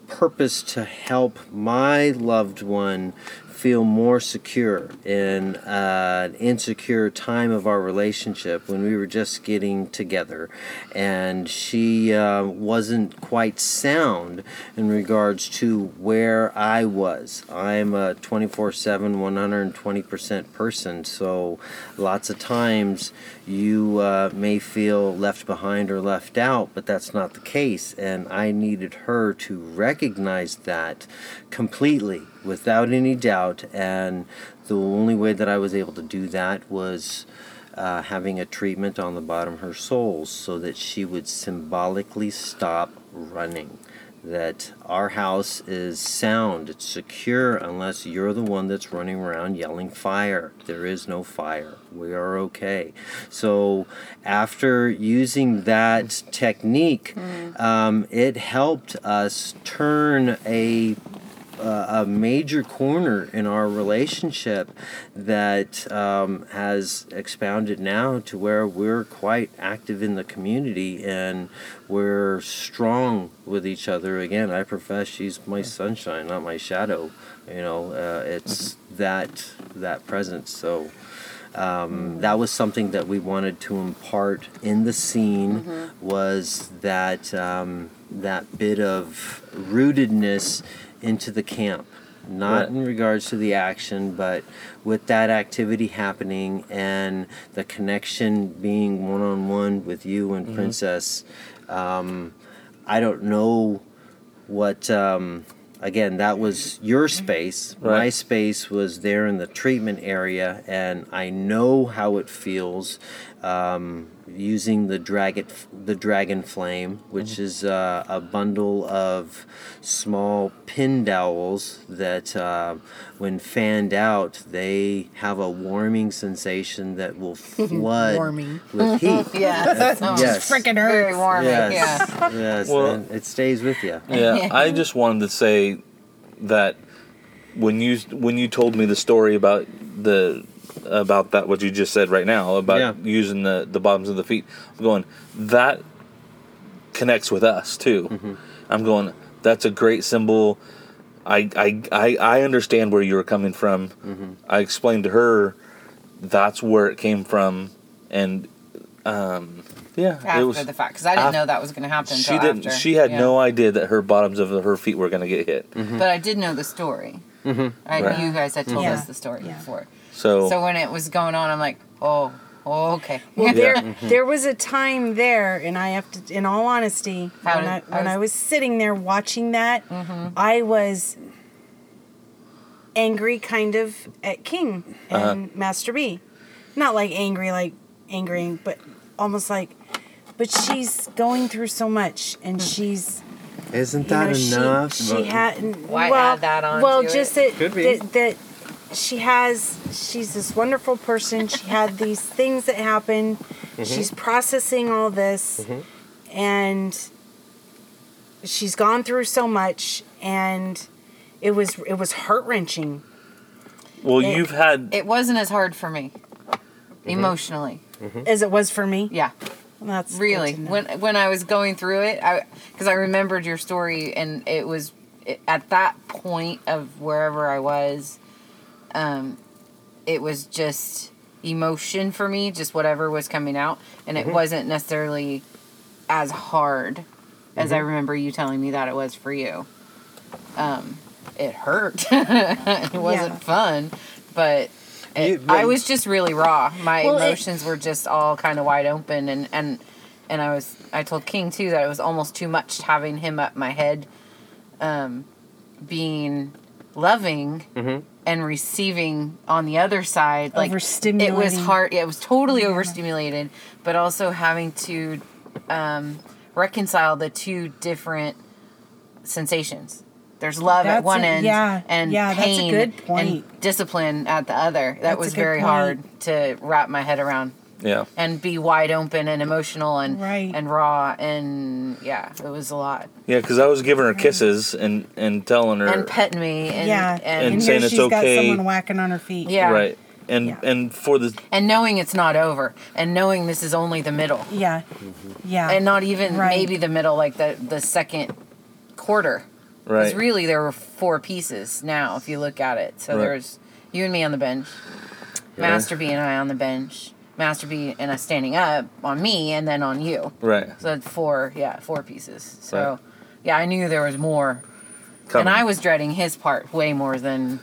purpose to help my loved one feel more secure in uh, an insecure time of our relationship when we were just getting together and she uh, wasn't quite sound in regards to where I was. I'm a 24 7, 120% person, so lots of times you uh, may feel left behind or left out, but that's not the case. And I needed her to recognize that completely without any doubt. And the only way that I was able to do that was uh, having a treatment on the bottom of her soles so that she would symbolically stop running. That our house is sound, it's secure unless you're the one that's running around yelling fire. There is no fire. We are okay. So, after using that technique, um, it helped us turn a a major corner in our relationship that um, has expounded now to where we're quite active in the community and we're strong with each other. Again, I profess she's my sunshine, not my shadow. You know, uh, it's that that presence. So. Um, that was something that we wanted to impart in the scene was that um, that bit of rootedness into the camp not Right. in regards to the action, but with that activity happening and the connection being one on one with you and Princess, um, I don't know what. Um, again, that was your space. My space was there in the treatment area, and I know how it feels. Um, using the dragon, the dragon flame, which is uh, a bundle of small pin dowels that, uh, when fanned out, they have a warming sensation that will flood Warming. with heat. Yeah, that sounds Yes. Freaking very warming. Yes, Yeah. yes, Well- and it stays with you. Yeah, I just wanted to say that when you when you told me the story about the about that what you just said right now about Yeah. using the the bottoms of the feet, I'm going that connects with us too. Mm-hmm. I'm going that's a great symbol. I I I, I understand where you were coming from. Mm-hmm. I explained to her that's where it came from, and um, yeah, After it was. the fact, because I didn't af- know that was going to happen. she until didn't. After. She had Yeah. no idea that her bottoms of her feet were going to get hit. But I did know the story. I, Right. You guys had told Yeah. us the story Yeah. before. So, So when it was going on, I'm like, oh, oh okay. Well, there mm-hmm. there was a time there, and I have to, in all honesty, How when, did- I, I when I was- was sitting there watching that, mm-hmm. I was angry, kind of, at King uh-huh. and Master B. Not like angry, like angry, but almost like. But she's going through so much, and hmm. she's Isn't you that know, enough? She, But- had Why well, add that on Well, to just it? that, Could be. that that she has. She's this wonderful person. She had these things that happen. Mm-hmm. She's processing all this, mm-hmm. and she's gone through so much, and it was it was heart wrenching. well, it- you've had It wasn't as hard for me, mm-hmm. emotionally. Mm-hmm. As it was for me. Yeah, Well, that's really. When when I was going through it, I because I remembered your story, and it was it, at that point of wherever I was, um, it was just emotion for me, just whatever was coming out, and it wasn't necessarily as hard as I remember you telling me that it was for you. Um, it hurt. it wasn't Yeah. fun, but. It, I was just really raw. My Well, it- emotions were just all kind of wide open, and and and I was I told King too that it was almost too much having him up my head, um, being loving Mhm. and receiving on the other side. Like it was Overstimulating. hard. Yeah, it was totally overstimulated, but also having to um, reconcile the two different sensations. There's love at one a- end, yeah, and yeah, that's a pain good point. and discipline at the other. That That's was very point. hard to wrap my head around yeah. and be wide open and emotional and Right. and raw and yeah, it was a lot. Yeah, because I was giving her kisses and and telling her And petting me and yeah, and And and, saying here it's she's got someone whacking on her feet. yeah. right and Yeah. and for the And knowing it's not over and knowing this is only the middle. yeah, yeah. And not even Right. maybe the middle like the the second quarter. right Because really there were four pieces now if you look at it. So Right. there's you and me on the bench, Master B and I on the bench, Master B and us standing up on me and then on you. right So four, yeah, four pieces. So, Right. yeah, I knew there was more, coming. and I was dreading his part way more than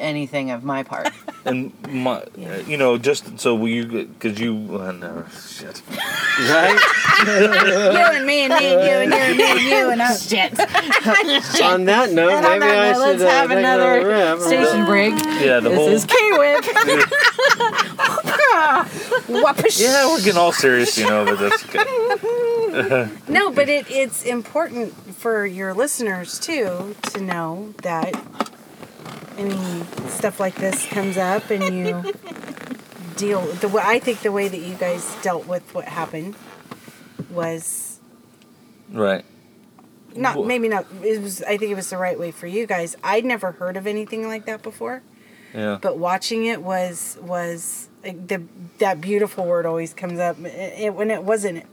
anything of my part. and my uh, you know just so will you because you uh, no shit right? you and me and me and you and you and me and you and us. Shit. On that note, And on maybe that I note, should let's uh, have take another station break. yeah the This whole is K Whip. yeah we're getting all serious you know but that's okay No, but it, it's important for your listeners too to know that any stuff like this comes up and you deal the way I think the way that you guys dealt with what happened was right not Wha- maybe not it was I think it was the right way for you guys. I'd never heard of anything like that before, yeah but watching it was was the that beautiful word always comes up it, it- when it wasn't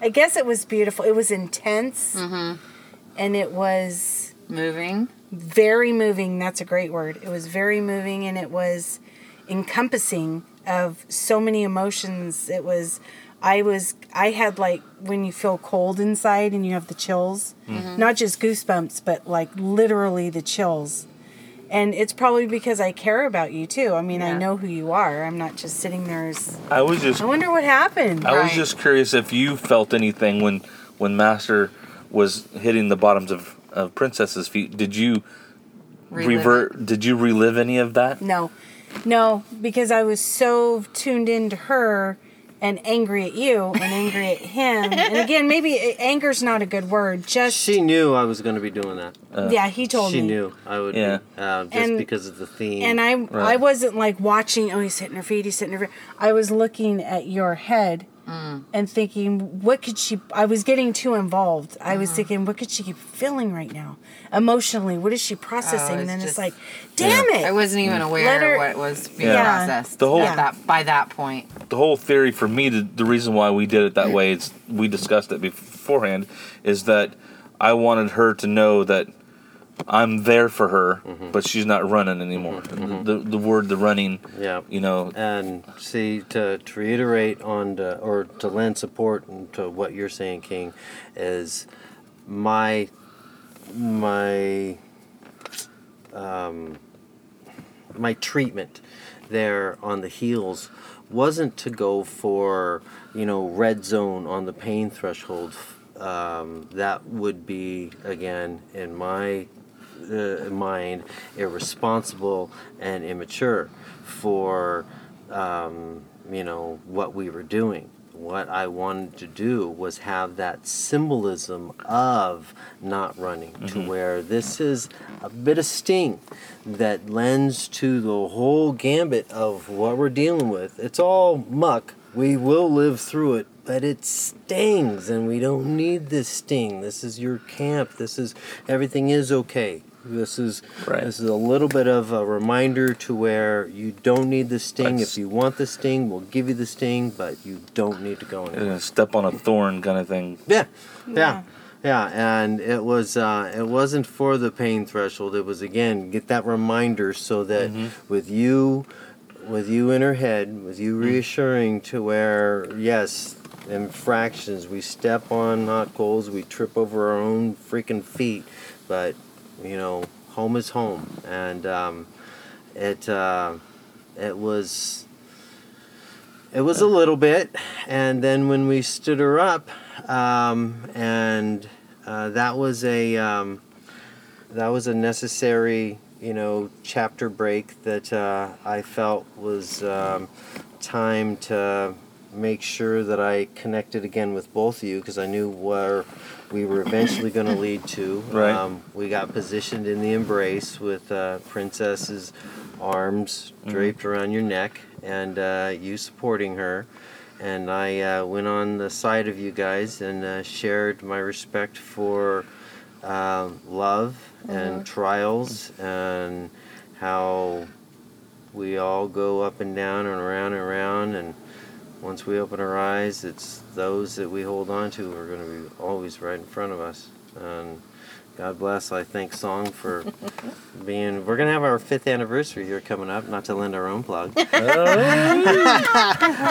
I guess it was beautiful. It was intense. Mm-hmm. And it was Moving. very moving. That's a great word. It was very moving and it was encompassing of so many emotions. It was, I was, I had like when you feel cold inside and you have the chills, mm-hmm. not just goosebumps, but like literally the chills. And it's probably because I care about you too. I mean, I know who you are. I'm not just sitting there as. I was just I wonder what happened. I was just curious if you felt anything when when Master was hitting the bottoms of, of Princess's feet. Did you Relive revert? Did you relive any of that? No, no, because I was so tuned into her and angry at you and angry at him. And again, maybe uh, anger's not a good word. Just She knew I was going to be doing that. yeah, he told she me. She knew I would. Yeah. Be, uh, just And- because of the theme. And I I wasn't like watching, oh, he's hitting her feet, he's hitting her feet. I was looking at your head Mm. and thinking, what could she, I was getting too involved. I was mm-hmm. thinking, what could she be feeling right now? Emotionally, what is she processing? Oh, it's and then just- it's like, damn it. I wasn't even mm. aware Let her- what was being Yeah. processed The whole- at that by that point. the whole theory for me, to, the reason why we did it that way, is we discussed it beforehand, is that I wanted her to know that I'm there for her, but she's not running anymore. The the word the running, yeah. you know, And see, to, to reiterate on the, or to lend support to what you're saying, King, is my my um, my treatment there on the heels wasn't to go for you know red zone on the pain threshold. Um, that would be again in my uh, mind irresponsible and immature for um, you know what we were doing. What i wanted to do was have that symbolism of not running to where this is a bit of sting that lends to the whole gambit of what we're dealing with. It's all muck. We will live through it but it stings and we don't need this sting. This is your camp. This is everything is okay this is Right. this is a little bit of a reminder to where you don't need the sting. That's- if you want the sting we'll give you the sting but you don't need to go anywhere. uh, step on a thorn kind of thing. yeah. Yeah. Yeah. And it was uh, it wasn't for the pain threshold. It was again get that reminder so that with you with you in her head with you reassuring to where yes infractions we step on hot coals we trip over our own freaking feet but you know home is home. And um, it uh, it was it was a little bit. And then when we stood her up um, and uh, that was a um, that was a necessary you know chapter break that uh, I felt was um, time to make sure that I connected again with both of you because I knew where we were eventually going to lead to. Right. Um, we got positioned in the embrace with uh, Princess's arms draped around your neck and uh, you supporting her. And I uh, went on the side of you guys and uh, shared my respect for um, love and trials and how we all go up and down and around and around and once we open our eyes it's those that we hold on to who are going to be always right in front of us. And god bless i thank song for being we're going to have our fifth anniversary here coming up not to lend our own plug.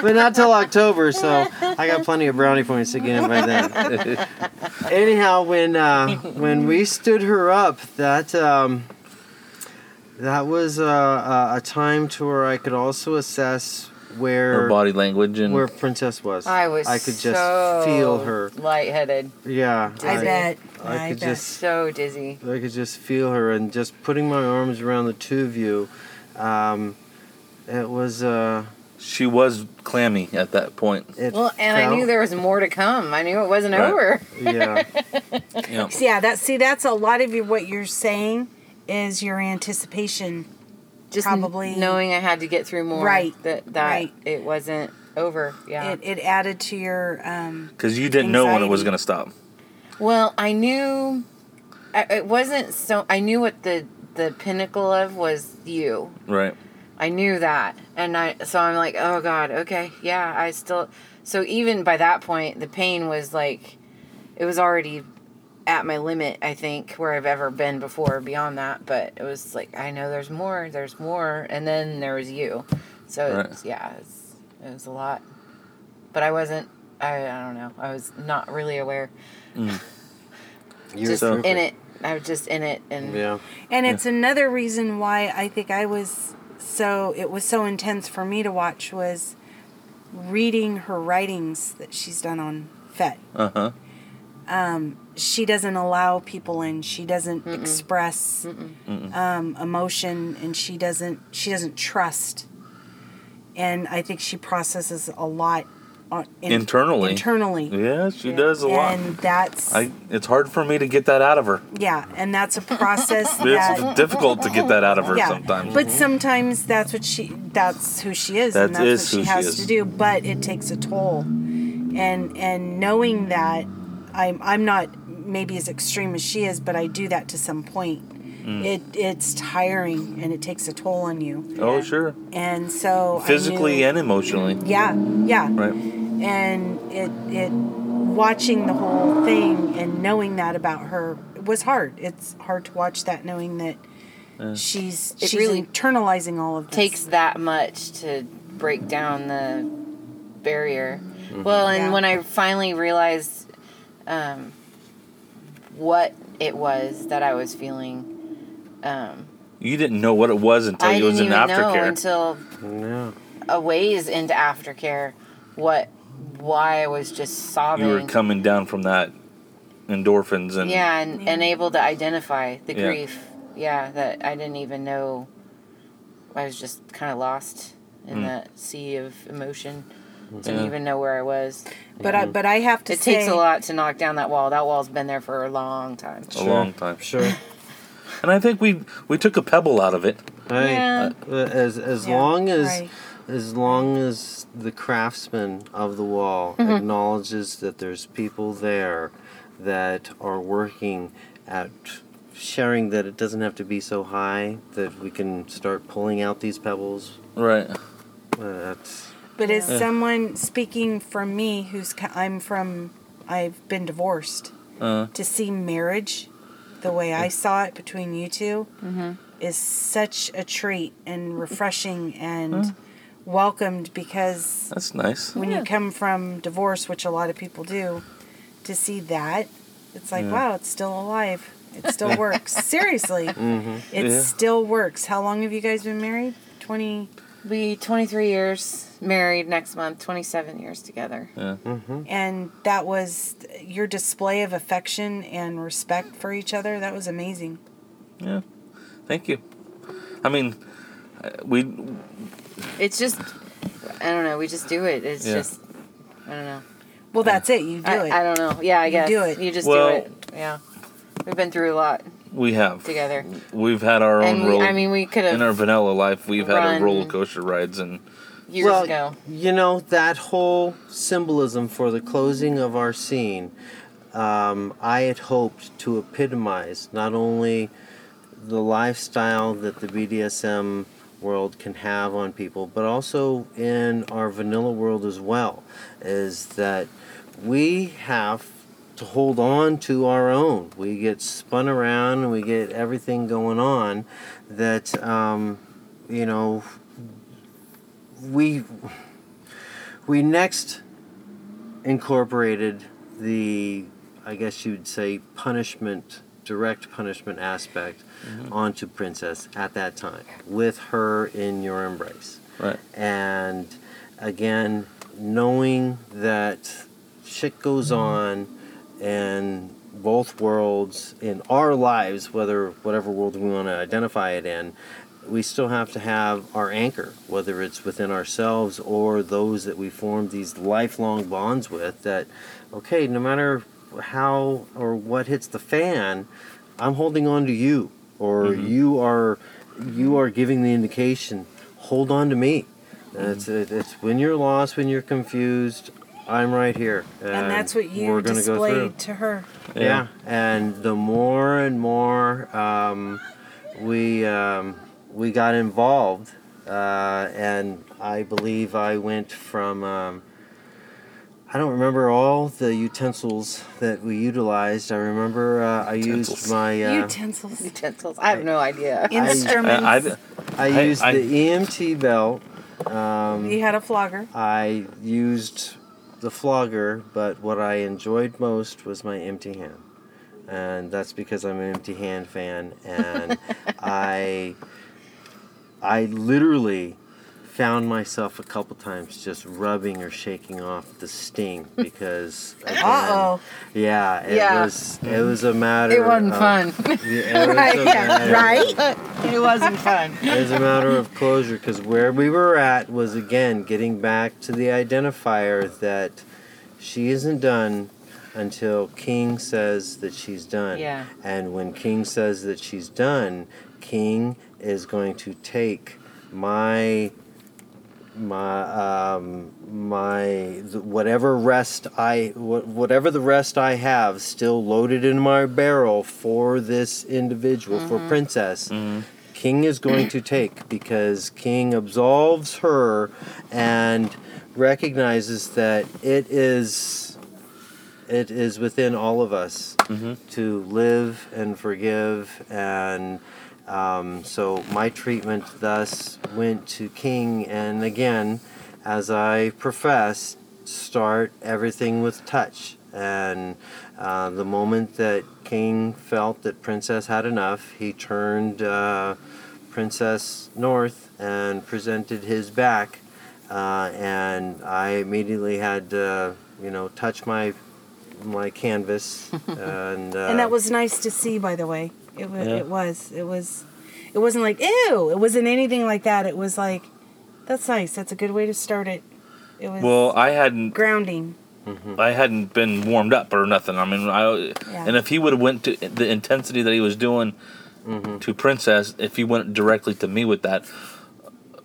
But not till october so i got plenty of brownie points to get in by then. Anyhow when uh, when we stood her up that um, that was uh, a, a time to where I could also assess where Her body language and where Princess was. I was I could just so feel her. lightheaded, Yeah, I bet. I I, could bet. just so dizzy. I could just feel her, and just putting my arms around the two of you. Um, it was uh, she was clammy at that point. it Well, and I knew there was more to come. I knew it wasn't Right. over. Yeah, You know, yeah, that see, that's a lot of you, what you're saying is your anticipation. Just Probably- knowing I had to get through more. Right, That that right. it wasn't over. Yeah. It, it added to your um, because you didn't know when it was going to stop. Well, I knew I, it wasn't so. I knew what the the pinnacle of was you. Right. I knew that, and I so I'm like, oh god, okay, yeah. I still so even by that point, the pain was like, it was already at my limit. I think where I've ever been before. Beyond that, but it was like I know there's more, there's more, and then there was you. So Right. it's, yeah, it's, it was a lot. But I wasn't. I I don't know. I was not really aware. You're just a in it. I was just in it, and Yeah. And it's another reason why I think I was so it was so intense for me to watch was reading her writings that she's done on FET. Uh huh. She doesn't allow people in. She doesn't express um, emotion, and she doesn't she doesn't trust. And I think she processes a lot on, in- Internally. Internally, Yeah, she does a lot. and that's I. It's hard for me to get that out of her. yeah, and that's a process It's difficult to get that out of her yeah, sometimes. But sometimes that's what she that's who she is That and that's is what she who she has to do. But it takes a toll. And and knowing that I'm I'm not maybe as extreme as she is, but I do that to some point. Mm. It it's tiring and it takes a toll on you. oh, sure. And so I Physically knew- and emotionally. yeah, yeah. Right. And it it watching the whole thing and knowing that about her was hard. It's hard to watch that knowing that she's It she's really internalizing all of this. takes that much to break down the barrier. Well, and Yeah. when I finally realized um, what it was that I was feeling, um, You didn't know what it was until I you didn't was in even know aftercare. until Yeah. a ways into aftercare what why I was just sobbing. you were coming down from that endorphins and yeah, and, and able to identify the Yeah. grief. Yeah, that I didn't even know. I was just kind of lost in that sea of emotion. Didn't. Yeah. even know where I was. But I but I have to It say takes a lot to knock down that wall. That wall's been there for a long time. a long time. Sure. And I think we we took a pebble out of it. Hey, Yeah. uh, as as Yeah, long as right. as long as the craftsman of the wall acknowledges that there's people there that are working at sharing that it doesn't have to be so high that we can start pulling out these pebbles. Right. Uh, that's But as someone speaking from me, who's I'm from, I've been divorced. Uh, To see marriage, the way I saw it between you 2 is such a treat and refreshing and welcomed because that's nice. when you come from divorce, which a lot of people do, to see that, it's like, wow, it's still alive. It still works. Seriously, it Yeah. still works. How long have you guys been married? Twenty. Be 23 years married next month, 27 years together. Yeah. and that was your display of affection and respect for each other that was amazing Yeah. Thank you. I mean, uh, we It's just, I don't know. We just do it. It's Yeah. just, I don't know. well that's it you do I, it I don't know. Yeah, I guess. You do it. You just Well- do it. Yeah, we've been through a lot we have together, we've had our own we, roller I mean, we could have in our vanilla life. We've had our roller coaster rides and years well, ago. you know that whole symbolism for the closing of our scene. Um, I had hoped to epitomize not only the lifestyle that the BDSM world can have on people, but also in our vanilla world as well, is that we have to hold on to our own. We get spun around and we get everything going on that, um, you know, we we next incorporated the I guess you'd say punishment direct punishment aspect onto Princess at that time with her in your embrace right. and again knowing that shit goes on in both worlds in our lives whether whatever world we want to identify it in we still have to have our anchor whether it's within ourselves or those that we form these lifelong bonds with that okay no matter how or what hits the fan i'm holding on to you or mm-hmm. you are you are giving the indication hold on to me. Mm-hmm. It's, it's when you're lost when you're confused i'm right here and that's what you we're gonna go displayed to her Yeah, and the more and more um, we um, we got involved, uh, and I believe I went from um, I don't remember all the utensils that we utilized. I remember uh, I used my uh, utensils Utensils. I have no idea. instruments I, I, I I- used I- the EMT belt. Um, You had a flogger. I used the flogger, but what I enjoyed most was my empty hand. And that's because I'm an empty hand fan and I I literally found myself a couple times just rubbing or shaking off the sting because again, Uh oh. yeah, it Yeah. was it was a matter It wasn't of- fun. Yeah, it was a matter- Right? it wasn't fun. It's a matter of closure because where we were at was again getting back to the identifier that she isn't done until King says that she's done. Yeah. And when King says that she's done, King is going to take my my um my whatever rest I wha- whatever the rest I have still loaded in my barrel for this individual for mm-hmm. princess mm-hmm. King is going to take because King absolves her and recognizes that it is it is within all of us mm-hmm. to live and forgive and um, so my treatment thus went to King and again as I profess start everything with touch and uh, the moment that King felt that Princess had enough he turned uh, Princess North and presented his back uh, and I immediately had to, you know, touch my my canvas, and uh, And that was nice to see, by the way. It was. Yeah. It was. It was. It wasn't like ew. It wasn't anything like that. It was like, that's nice. That's a good way to start it. It was Well, I hadn't grounding. Mm-hmm. I hadn't been warmed up or nothing. I mean, I Yeah. and if he would have went to the intensity that he was doing mm-hmm. to Princess, if he went directly to me with that,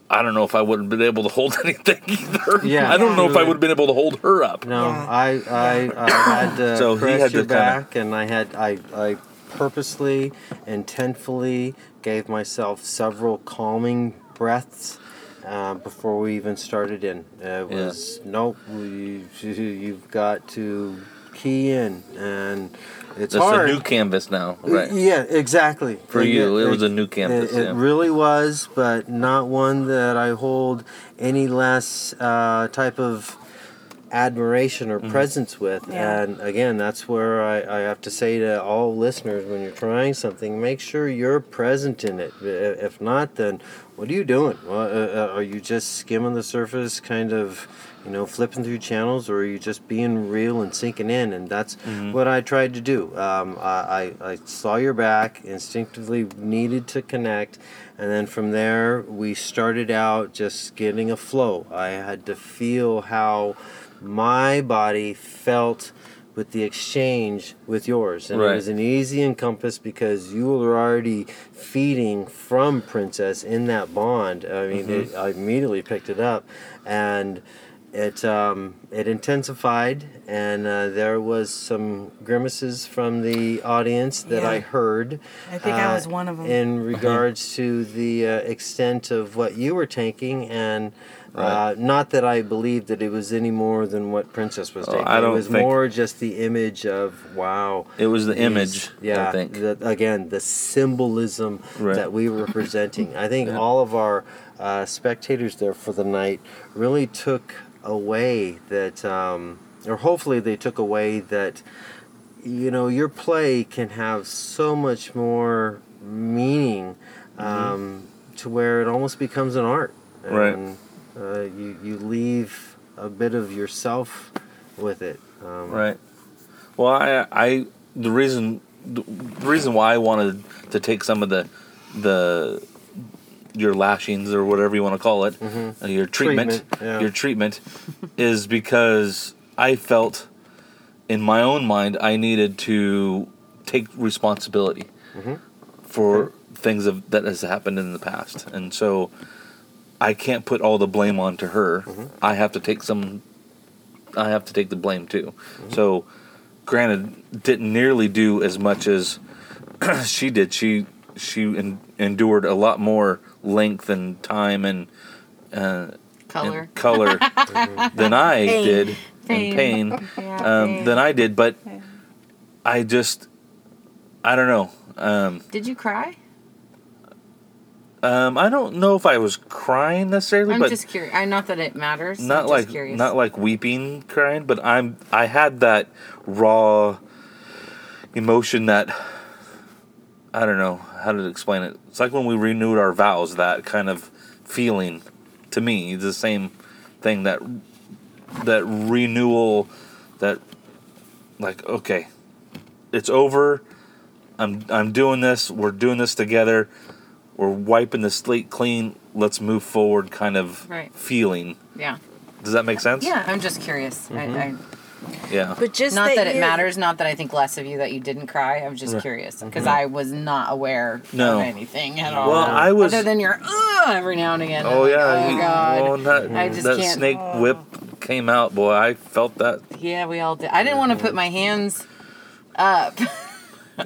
I don't know if I would have been able to hold anything either. Yeah. I don't know if I would have been able to hold her up. No, Yeah. I, I, I had to So he had your to kinda- back, and I had I, I purposely, intentfully gave myself several calming breaths uh, before we even started in. It Yeah. was nope. We, you've got to key in, and it's That's hard. a new canvas now, right? Yeah, exactly. For you, it was a new canvas, It, it yeah. really was, but not one that I hold any less uh, type of admiration or Mm-hmm. presence with. Yeah. And again, that's where I, I have to say to all listeners when you're trying something, make sure you're present in it. If not, then what are you doing? Well, uh, uh, are you just skimming the surface, kind of, you know, flipping through channels, or are you just being real and sinking in? And that's Mm-hmm. what I tried to do. Um, I, I, I saw your back, instinctively needed to connect, and then from there we started out just getting a flow. I had to feel how my body felt with the exchange with yours. And Right. it was an easy encompass because you were already feeding from princess in that bond. I mean it, i immediately picked it up. And it um, it intensified. And uh, there was some grimaces from the audience that i heard I think I uh, was one of them. in regards to the uh, extent of what you were taking. And uh, not that I believed that it was any more than what Princess was Oh, taking. I it don't was think- more just the image of wow. It was the these- image, Yeah. I think. The, again, the symbolism Right. that we were presenting. I think all of our uh, spectators there for the night really took away that, um, or hopefully they took away that you know your play can have so much more meaning um, to where it almost becomes an art Right. Uh, you, you leave a bit of yourself with it um, Right. Well, I, I, the reason, the reason why I wanted to take some of the, the, your lashings or whatever you want to call it, uh, your treatment, Treatment, yeah. your treatment, is because I felt, in my own mind, I needed to take responsibility for things of, that has happened in the past, and so. I can't put all the blame onto her. I have to take some I have to take the blame too. So, granted, didn't nearly do as much as she did. She she en- endured a lot more length and time and uh, Color. and color than I Pain. did Pain. and pain Yeah, um, pain. than I did. But I just I don't know. Um, Did you cry? Um, I don't know if I was crying necessarily, I'm but just curious. I not that it matters. not I'm like just curious. not like weeping crying, but I'm I had that raw emotion that I don't know how to explain it. It's like when we renewed our vows. That kind of feeling to me is the same thing that that renewal that like okay it's over i'm i'm doing this we're doing this together we're wiping the slate clean let's move forward kind of Right. feeling yeah. does that make sense Yeah. I'm just curious. I, mm-hmm. I, yeah But just not that, it you- matters. Not that I think less of you that you didn't cry. I'm just curious mm-hmm. because I was not aware No. of anything at all. Well, I was- other than your Ugh, every now and again. oh I'm like, yeah Oh you- God. well, that, I just that can't- snake oh. whip came out boy i felt that Yeah, we all did. I didn't want to put my hands up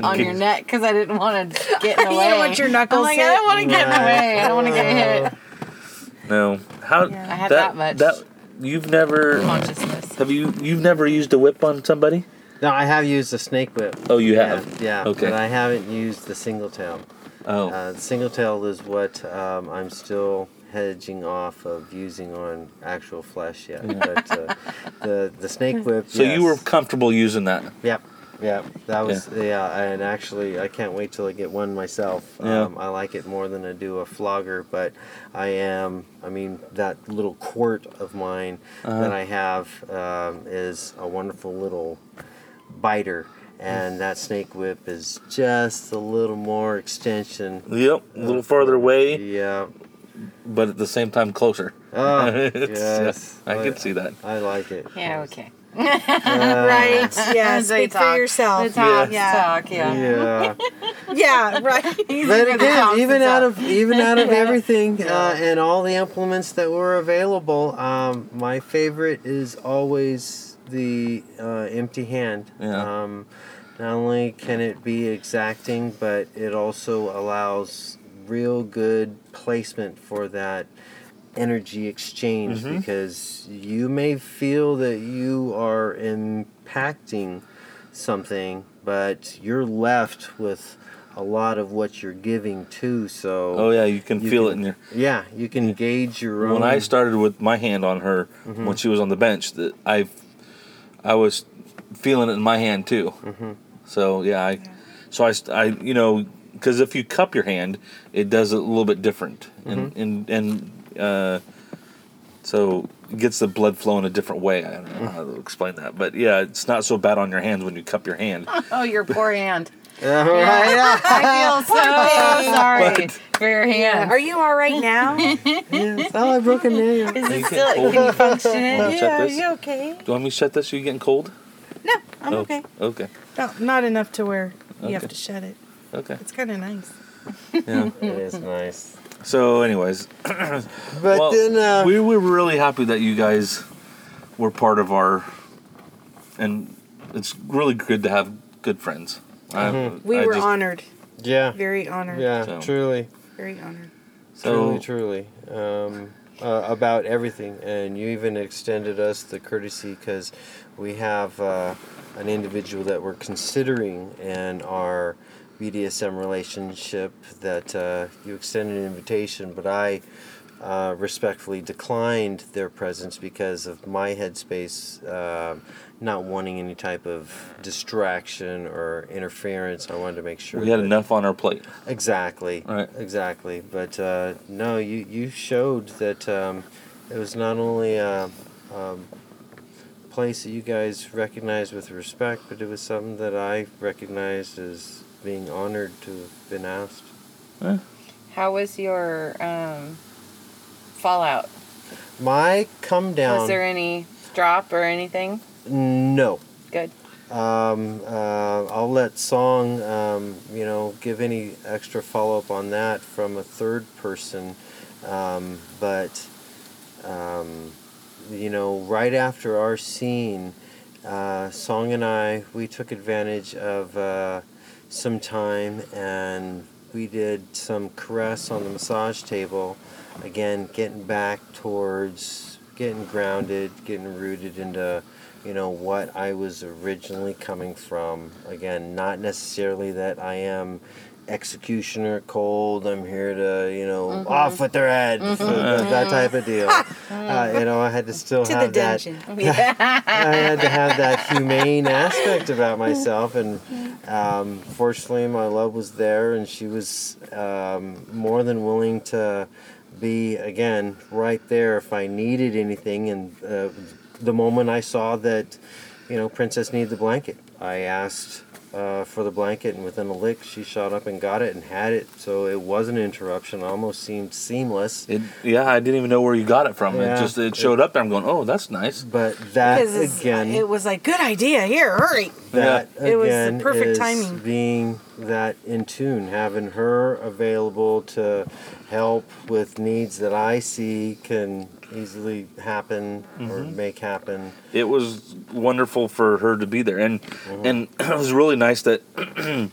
on your neck because I didn't want to get in the You way. don't want your knuckles I'm like, I don't want to get in the way. I don't want to get hit. no how I had that much. That you've never Consciousness. have you you've never used a whip on somebody No, I have used a snake whip. oh you have yeah. Okay. But I haven't used the single tail. oh Uh, the single tail is what um, I'm still hedging off of using on actual flesh yet. But uh, the the snake whip. so you were comfortable using that Yep. Yep. That was yeah. and actually I can't wait till I get one myself. Yeah. Um, I like it more than I do a flogger, but I am. I mean that little quart of mine Uh-huh. that I have um, is a wonderful little biter. And that snake whip is just a little more extension. Yep, a little farther away, Yeah. but at the same time closer. Oh, It's- yes. I can see that. I like it. Yeah, okay. Right. Yeah. They Speak for yourself. The talk, Yeah. talk, yeah. Yeah. Yeah. Right. but again, even out of even out of everything uh, and all the implements that were available, um, my favorite is always the uh, empty hand. Yeah. Um, not only can it be exacting, but it also allows real good placement for that energy exchange Mhm. because you may feel that you are impacting something, but you're left with a lot of what you're giving too. So Oh yeah, you can You feel it in your. yeah, you can gauge your own. When I started with my hand on her Mm-hmm. when she was on the bench, that I, I was feeling it in my hand too. Mm-hmm. So yeah, I, so I, I you know, because if you cup your hand, it does it a little bit different, and Mm-hmm. and and uh, so it gets the blood flowing a different way. I don't know how to explain that, but yeah, it's not so bad on your hands when you cup your hand. Oh, your poor hand. All right. I feel so sorry for your hand. Are you all right now? yes. Oh, I broke a nail. Is it still? cold? Can you function Wanna in? check yeah. Are you okay? Do you want me to shut this? Are you getting cold? No, I'm Oh, okay. Okay. No, not enough to where you have to shut it. Okay. It's kind of nice. Yeah. It is nice. So, anyways, But well, then uh, we were really happy that you guys were part of our, and it's really good to have good friends. Mm-hmm. We I were just- honored. yeah, Very honored. yeah, So- truly. Very honored. So, truly, truly. Um, uh, about everything, and you even extended us the courtesy because we have uh, an individual that we're considering and our BDSM relationship that uh, you extended an invitation, but I uh, respectfully declined their presence because of my headspace uh, not wanting any type of distraction or interference. I wanted to make sure we had that- enough on our plate. Exactly. Right. Exactly. But uh, no, you you showed that um, it was not only a, a place that you guys recognized with respect, but it was something that I recognized as being honored to have been asked. How was your um, fallout? My come down. Was there any drop or anything? no. Good. Um, uh, I'll let Song, um, you know, give any extra follow up on that from a third person. Um, but, um, you know, right after our scene, uh, Song and I, we took advantage of uh, some time and we did some caress on the massage table. Again, getting back towards getting grounded, getting rooted into you know what I was originally coming from. Again, not necessarily that I am executioner cold. I'm here to, you know, off with their head, that, that type of deal. uh, you know, I had to still To the have that. dungeon. I had to have that humane aspect about myself, and um, fortunately, my love was there, and she was um, more than willing to be again right there if I needed anything. And uh, the moment I saw that, you know, Princess needed the blanket, I asked. Uh, for the blanket, and within a lick, she shot up and got it and had it. So it was an interruption. Almost seemed seamless. It, yeah, I didn't even know where you got it from. Yeah. It just it showed up there. I'm going, oh, that's nice. But that again, it was like, good idea. Here, hurry. that Yeah. It was the perfect is timing. being that in tune having her available to help with needs that i see can easily happen or Mm-hmm. make happen It was wonderful for her to be there, and mm-hmm. and it was really nice that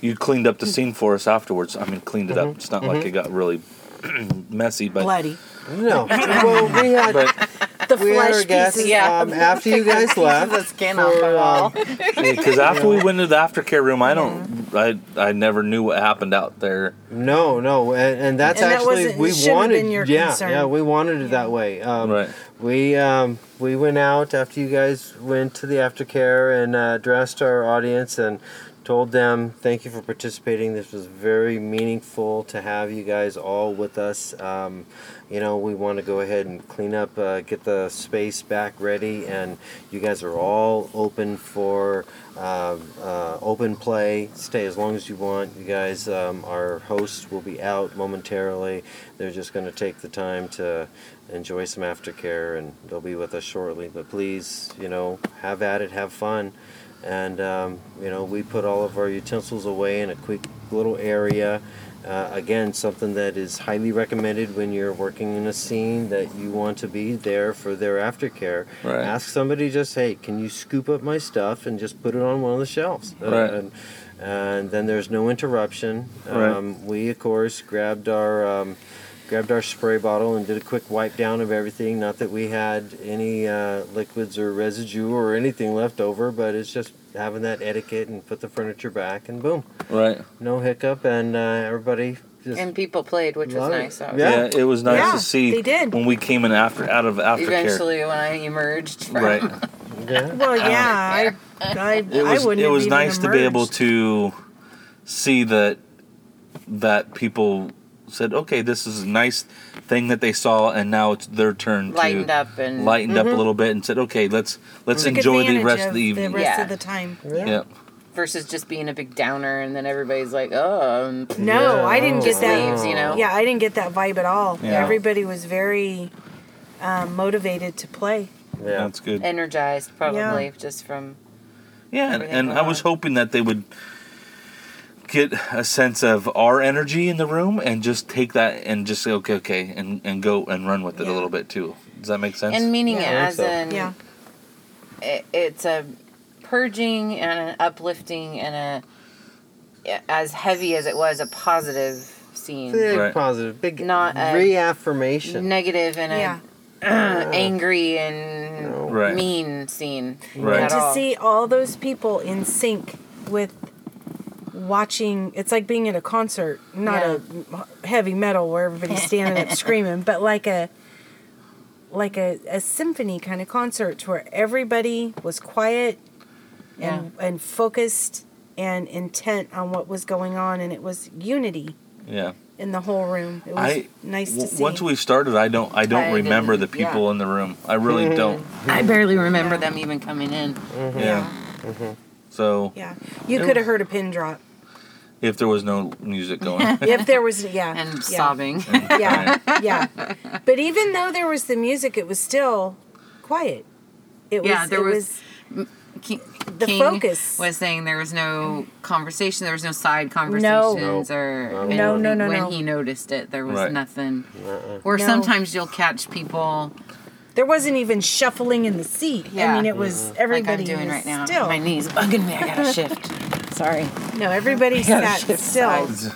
you cleaned up the scene for us afterwards. I mean, cleaned it up. Mm-hmm. It's not like mm-hmm. it got really messy, but Bloody. No well we had but The we had our flesh guests pieces. Yeah. um, after you guys left the skin off the wall. um, because after we went to the aftercare room, I don't, I I never knew what happened out there. No, no, and, and that's And that actually wasn't- we shouldn't have wanted. been your yeah, concern. yeah, we wanted it that way. Um, Right. We um, we went out after you guys went to the aftercare and uh, addressed our audience and told them thank you for participating. This was very meaningful to have you guys all with us. Um, you know, we want to go ahead and clean up, uh, get the space back ready, and you guys are all open for uh, uh, open play. Stay as long as you want. You guys, um, our hosts will be out momentarily. They're just going to take the time to enjoy some aftercare, and they'll be with us shortly. But please, you know, have at it, have fun. And, um, you know, we put all of our utensils away in a quick little area. Uh, again, something that is highly recommended when you're working in a scene that you want to be there for their aftercare. Right. Ask somebody just, hey, can you scoop up my stuff and just put it on one of the shelves? Uh, Right. and, and then there's no interruption. Right. Um, we, of course, grabbed our um, grabbed our spray bottle and did a quick wipe down of everything. Not that we had any uh, liquids or residue or anything left over, but it's just having that etiquette and put the furniture back and boom, Right. no hiccup, and uh, everybody just and people played, which was nice. Was Yeah. Yeah. it was nice Yeah, to see they did. when we came in after out of aftercare. Eventually, when I emerged, from, Right. yeah. Well, yeah, I, I, It was I wouldn't it have was even nice to be able to see that that people said, okay, this is a nice thing that they saw, and now it's their turn lightened to up and lightened up a little bit and said, okay, let's let's Took enjoy the rest of the evening. The rest Yeah. of the time. yeah. versus just being a big downer, and then everybody's like, oh, um, No, Yeah, I didn't get that. leaves, you know? Yeah, I didn't get that vibe at all. Yeah. Everybody was very um, motivated to play. yeah. That's good. energized probably Yeah. just from Yeah, and, and I was hoping that they would get a sense of our energy in the room and just take that and just say, okay, okay, and, and go and run with it a little bit too. Does that make sense? and meaning Yeah, it as so. in Yeah. it, it's a purging and an uplifting and a as heavy as it was a positive scene Big Right. positive, big Not a- reaffirmation. negative and a Yeah. angry and No. Right. mean scene Right. at to all. see all those people in sync with watching it's like being at a concert not a heavy metal where everybody's standing up screaming but like a like a, a symphony kind of concert where everybody was quiet and and focused and intent on what was going on and it was unity yeah. in the whole room it was I nice to w- see once we started, I don't I don't I remember the people yeah. in the room. I really don't. I barely remember them even coming in. Yeah. So yeah you could have heard a pin drop if there was no music going, if there was yeah and yeah. sobbing. yeah, yeah. But even though there was the music, it was still quiet. It was. Yeah, there it was- was. King, The King focus. was saying there was no conversation, there was no side conversations, or No. and No, no, no, when no. he noticed it, there was Right. nothing. Uh-uh. Or No. sometimes you'll catch people There wasn't even shuffling in the seat. Yeah. I mean, it was mm-hmm. like everybody I'm doing right now. Still, My knees bugging me. I gotta shift. Sorry, no, everybody sat shift still. sides.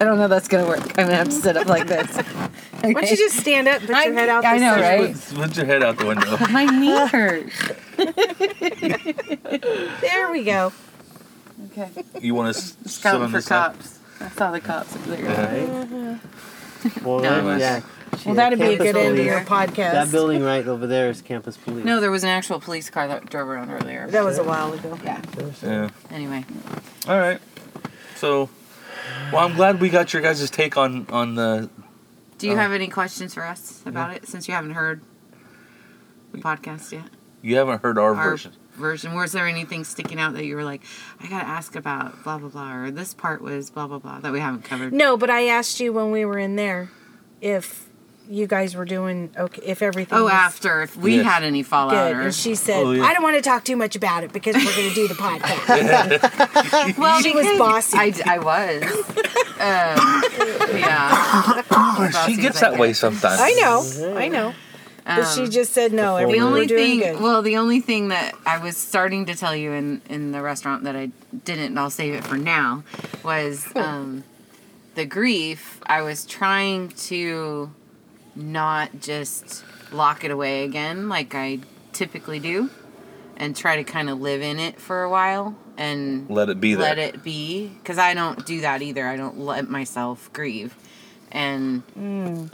I don't know that's gonna work. I'm gonna have to sit up like this. Why don't you just stand up, and put your I- head out? The? I know, right? put, put your head out the window. My knee hurts. There we go. Okay, You want to just sit on for this side? cops. I saw the cops over there. Right? Mm-hmm. Well, No. yeah. Well, that'd be a good end to your podcast. That building right over there is campus police. No, there was an actual police car that drove around earlier. That was a while ago. Yeah. Yeah. Anyway. All right. So, well, I'm glad we got your guys' take on on the. Do you Oh. have any questions for us about it since you haven't heard the podcast yet? You haven't heard our, Our version. version. Was there anything sticking out that you were like, I gotta ask about blah blah blah, or this part was blah blah blah that we haven't covered? No, but I asked you when we were in there if you guys were doing okay, if everything Oh, was after if we Yes. had any fallout good. or And she said, Oh, yeah. I don't want to talk too much about it because we're going to do the podcast. well, she was bossy. I, I was. um, yeah. she gets that way sometimes. I know, I know. But she Um, just said no. The the only we're doing thing good. well the only thing that i was starting to tell you in in the restaurant that i didn't and i'll save it for now was um the grief i was trying to not just lock it away again like i typically do and try to kind of live in it for a while and Let it be there. let it be. Because i don't do that either. I don't let myself grieve. And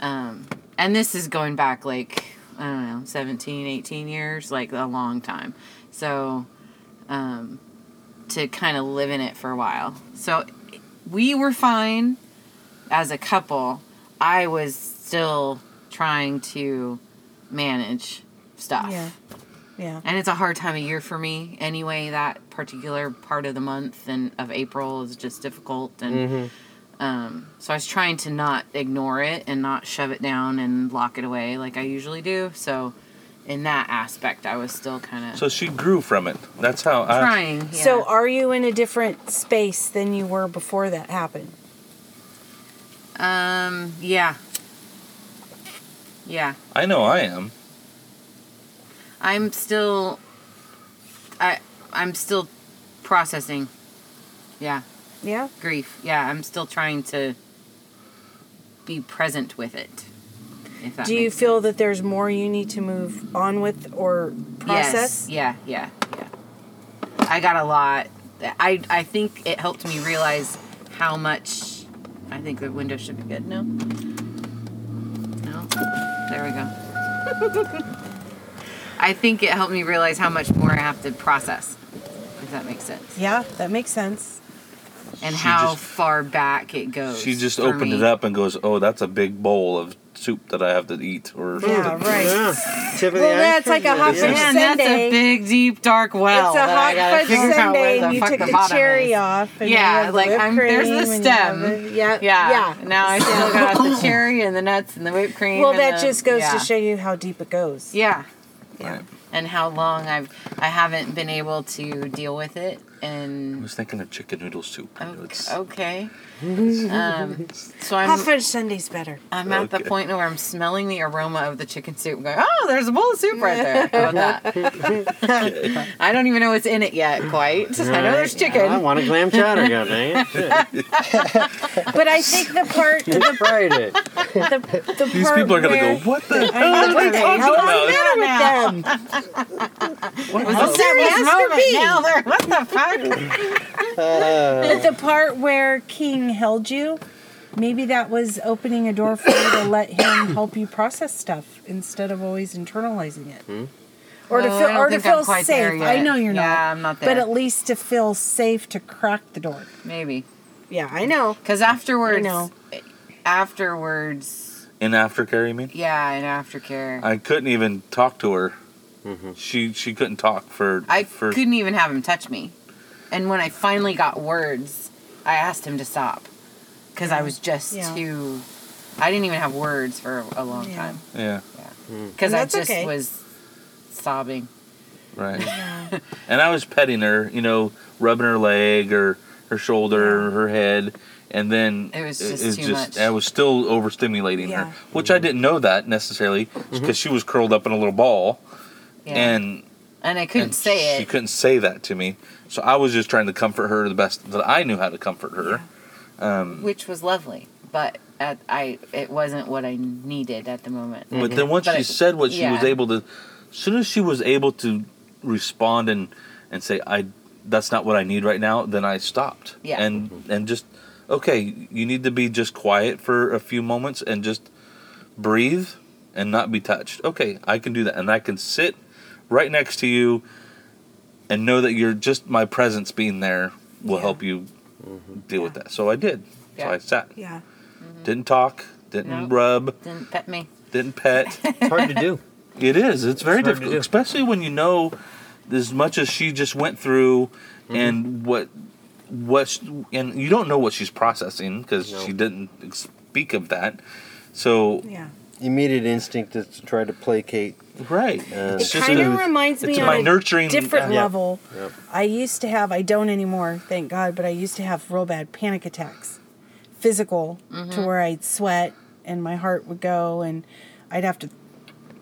um and this is going back like i don't know 17 18 years like a long time. So um to kind of live in it for a while. So we were fine as a couple. I was still trying to manage stuff Yeah. Yeah. and it's a hard time of year for me anyway that particular part of the month and of april is just difficult and um, so i was trying to not ignore it and not shove it down and lock it away like i usually do so in that aspect i was still kind of So she grew from it. That's how I. trying yeah. So are you in a different space than you were before that happened? um yeah yeah I know I am. i'm still i i'm still processing yeah Yeah. grief. Yeah, I'm still trying to be present with it. If that Do you feel sense. that there's more you need to move on with or process? Yes. Yeah, yeah, yeah. I got a lot. I I think it helped me realize how much. I think the window should be good. No. No. There we go. I think it helped me realize how much more I have to process. If that makes sense. Yeah, that makes sense. And She how just- far back it goes. She just opened me. it up and goes, "Oh, that's a big bowl of soup that I have to eat." Or Yeah, something. right. Yeah. Tip of Well, that's like a hot iceberg. fudge Man, that's a sundae. big, deep, dark well. it's a that I hot gotta fudge figure out where sundae. and You fuck took the the, bottom cherry is. off. And Yeah, have like, whipped I'm- there's the cream and you have stem. the- yeah, Yeah. yeah. Now I still got the cherry and the nuts and the whipped cream. Well, and that the- just goes yeah. to show you how deep it goes. Yeah. Right. And how long I've I haven't been able to deal with it I and was thinking of chicken noodle soup. you know, okay. it's- okay. Um, so I'm Hot fudge sundae's better. I'm at the Okay. point where I'm smelling the aroma of the chicken soup, and going, "Oh, there's a bowl of soup right there." How about that? I don't even know what's in it yet, quite. I know there's chicken. I want a clam chowder, god dang. Shit. But I think the part, the, Fried it. the, the These part people are gonna where, go, "What the I hell know, are they what talking about?" is the with them? What Was hell? this that serious moment for me. now? What the fuck? But the part where King held you, maybe that was opening a door for you to let him help you process stuff instead of always internalizing it. Or to Well, I feel, or to feel safe. I know you're Yeah, not. I'm not there. But at least to feel safe to crack the door. Maybe. Yeah, I know. Because afterwards, I know. afterwards, In aftercare, you mean? yeah, in aftercare, I couldn't even talk to her. Mm-hmm. She she couldn't talk for I for couldn't even have him touch me. And when I finally got words, I asked him to stop because I was just Yeah. too. I didn't even have words for a long Yeah. time yeah because hmm. And I just okay. was sobbing. right. and I was petting her, you know, rubbing her leg or her shoulder or her head, and then It was just it too much. I was still overstimulating Yeah. her, which I didn't know that necessarily mm-hmm. because she was curled up in a little ball, Yeah. and and I couldn't and say it. She couldn't say that to me, so I was just trying to comfort her the best that I knew how to comfort her. Um, which was lovely, but at, I it wasn't what I needed at the moment. But then once But she I- said what she was able to, as soon as she was able to respond and and say I that's not what I need right now, then I stopped. Yeah. And and just okay, you need to be just quiet for a few moments and just breathe and not be touched. Okay, I can do that. And I can sit right next to you and know that you're just my presence being there will Yeah. help you deal with that. So I did. Yeah. So I sat. Yeah. Didn't talk, didn't Nope. rub, Didn't pet me. didn't pet. It's hard to do. It is. It's very hard difficult, especially when you know as much as she just went through, Mm-hmm. and what what sh- and you don't know what she's processing because No. she didn't speak of that. So Yeah. Immediate instinct is to try to placate. right, And- it's It just kind of reminds it's me my on a nurturing different yeah. level. Yep. I used to have, I don't anymore, thank God, but I used to have real bad panic attacks, physical, to where I'd sweat and my heart would go, and I'd have to,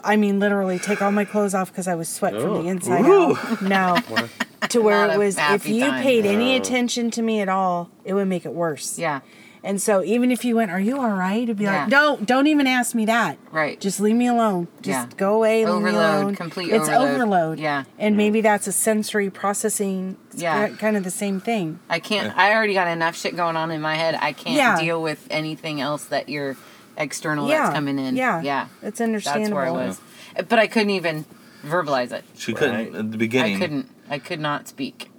I mean, literally take all my clothes off because I was sweat from Oh. the inside Ooh. out. No. to where Not it was, if you time. paid any Oh. attention to me at all, it would make it worse. Yeah. And so even if you went, "Are you all right?" It'd be Yeah. like, "Don't, don't even ask me that. Right. Just leave me alone. Just Yeah. go away. Leave me Overload, alone." complete it's overload. overload. Yeah. And maybe that's a sensory processing. Yeah. Kind of the same thing. I can't. I already got enough shit going on in my head. I can't Yeah. deal with anything else that you're external yeah. that's coming in. Yeah. Yeah. It's understandable. That's understandable. where I was. But I couldn't even verbalize it. She couldn't at the beginning. I couldn't. I could not speak.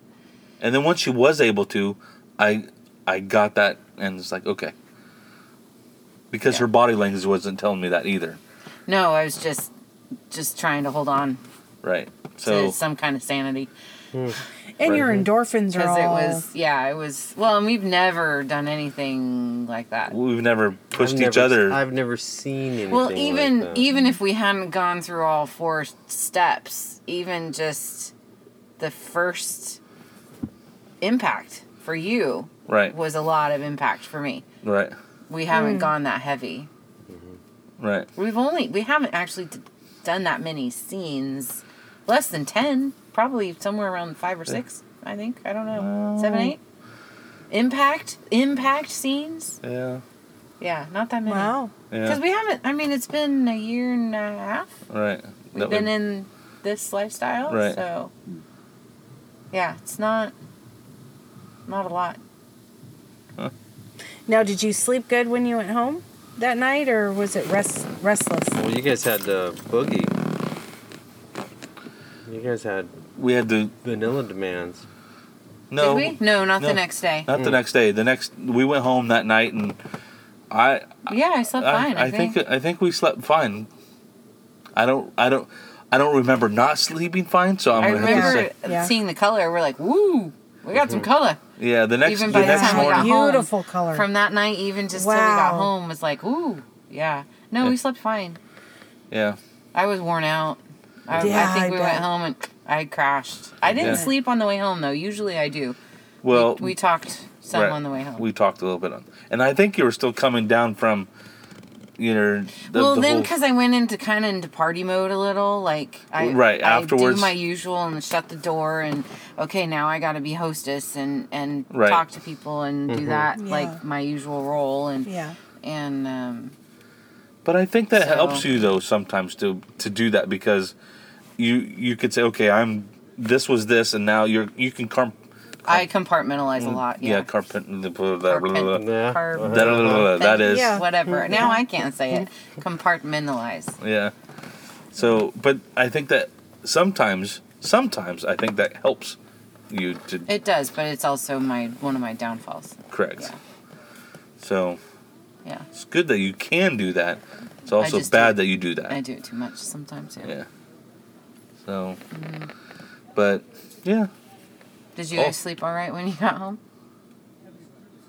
And then once she was able to, I I got that and it's like okay. Because Yeah. her body language wasn't telling me that either. No, I was just just trying to hold on Right. So to some kind of sanity hmm. And your endorphins are because all. it was yeah it was well and we've never done anything like that. we've never pushed I've each never- other. I've never seen anything. Well, like even that. even if we hadn't gone through all four steps, even just the first impact for you right. was a lot of impact for me. Right. We haven't Hmm. gone that heavy. Right. We've only we haven't actually d- done that many scenes. Less than 10, probably somewhere around 5 or 6, I think. I don't know. 7 8. Impact impact scenes? Yeah. Yeah, not that many. wow. Because Yeah. we haven't I mean it's been a year and a half Right. We've That been would- in this lifestyle, Right. so yeah, it's not not a lot. Now, did you sleep good when you went home that night, or was it rest restless? Well, you guys had the boogie. You guys had we had the vanilla demands. no Did we? No, not No. the next day. not the mm. next day. The next we went home that night and I yeah, I slept fine. I, I, think. think I think we slept fine. I don't I don't I don't remember not sleeping fine, so I'm I gonna have to remember say Yeah. seeing the color. We're like, woo, we got some mm-hmm. color. Yeah. The next Even by the next time we got morning, home, Beautiful color. From that night, even just till we got Wow. home, was like, ooh, yeah. No, Yeah. we slept fine. yeah. I was worn out. I, Yeah, I think I we bet. went home and I crashed. I didn't Yeah. sleep on the way home though. Usually I do. Well, we, we talked some right. on the way home. we talked a little bit on, and I think you were still coming down from, you know, the, well, the then whole- because I went into kind of into party mode a little, like I Right, I afterwards. do my usual and shut the door and okay, now I got to be hostess and and Right. talk to people and do that Yeah. like my usual role and yeah. and um, But I think that So- helps you though sometimes to to do that because you you could say okay I'm this was this and now you're you can comp I compartmentalize a mm, lot. yeah Yeah, carpet Carpent- that, that is Yeah. whatever. Now I can't say it. Compartmentalize. yeah. So but I think that sometimes sometimes I think that helps you to It does, but it's also my one of my downfalls. correct. Yeah. So Yeah, it's good that you can do that. It's also bad that you do that. I do it too much sometimes. Yeah. Yeah. So, mm-hmm. but yeah, Did you Oh. guys sleep all right when you got home?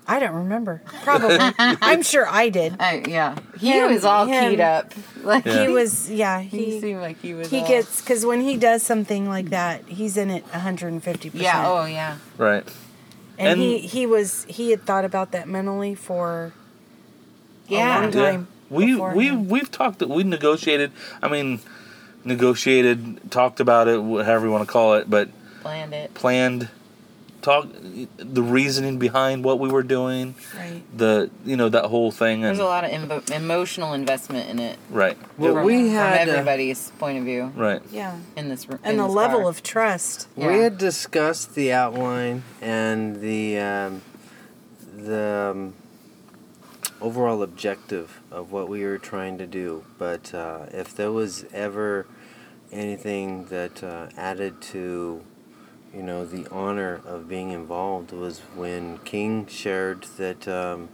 I don't remember. Probably. I'm sure I did. I, yeah, he Him- was all him. keyed up. Like Yeah. He was, yeah. he, He seemed like he was. he all- gets because when he does something like that, he's in it 150. percent Yeah. Oh yeah. right. and, and- he he was he had thought about that mentally for Yeah. a long time. We we beforehand. we've talked. We negotiated. I mean, negotiated, talked about it, however you want to call it, but Planned it. planned, talk the reasoning behind what we were doing, right. the you know that whole thing, There's and a lot of emo- emotional investment in it. right, Well, from, we from had, uh, everybody's point of view right, Yeah. in this room. And the level of trust. We had discussed the outline and the um, the um, overall objective of what we were trying to do. But uh, if there was ever anything that uh, added to, you know, the honor of being involved was when King shared that um,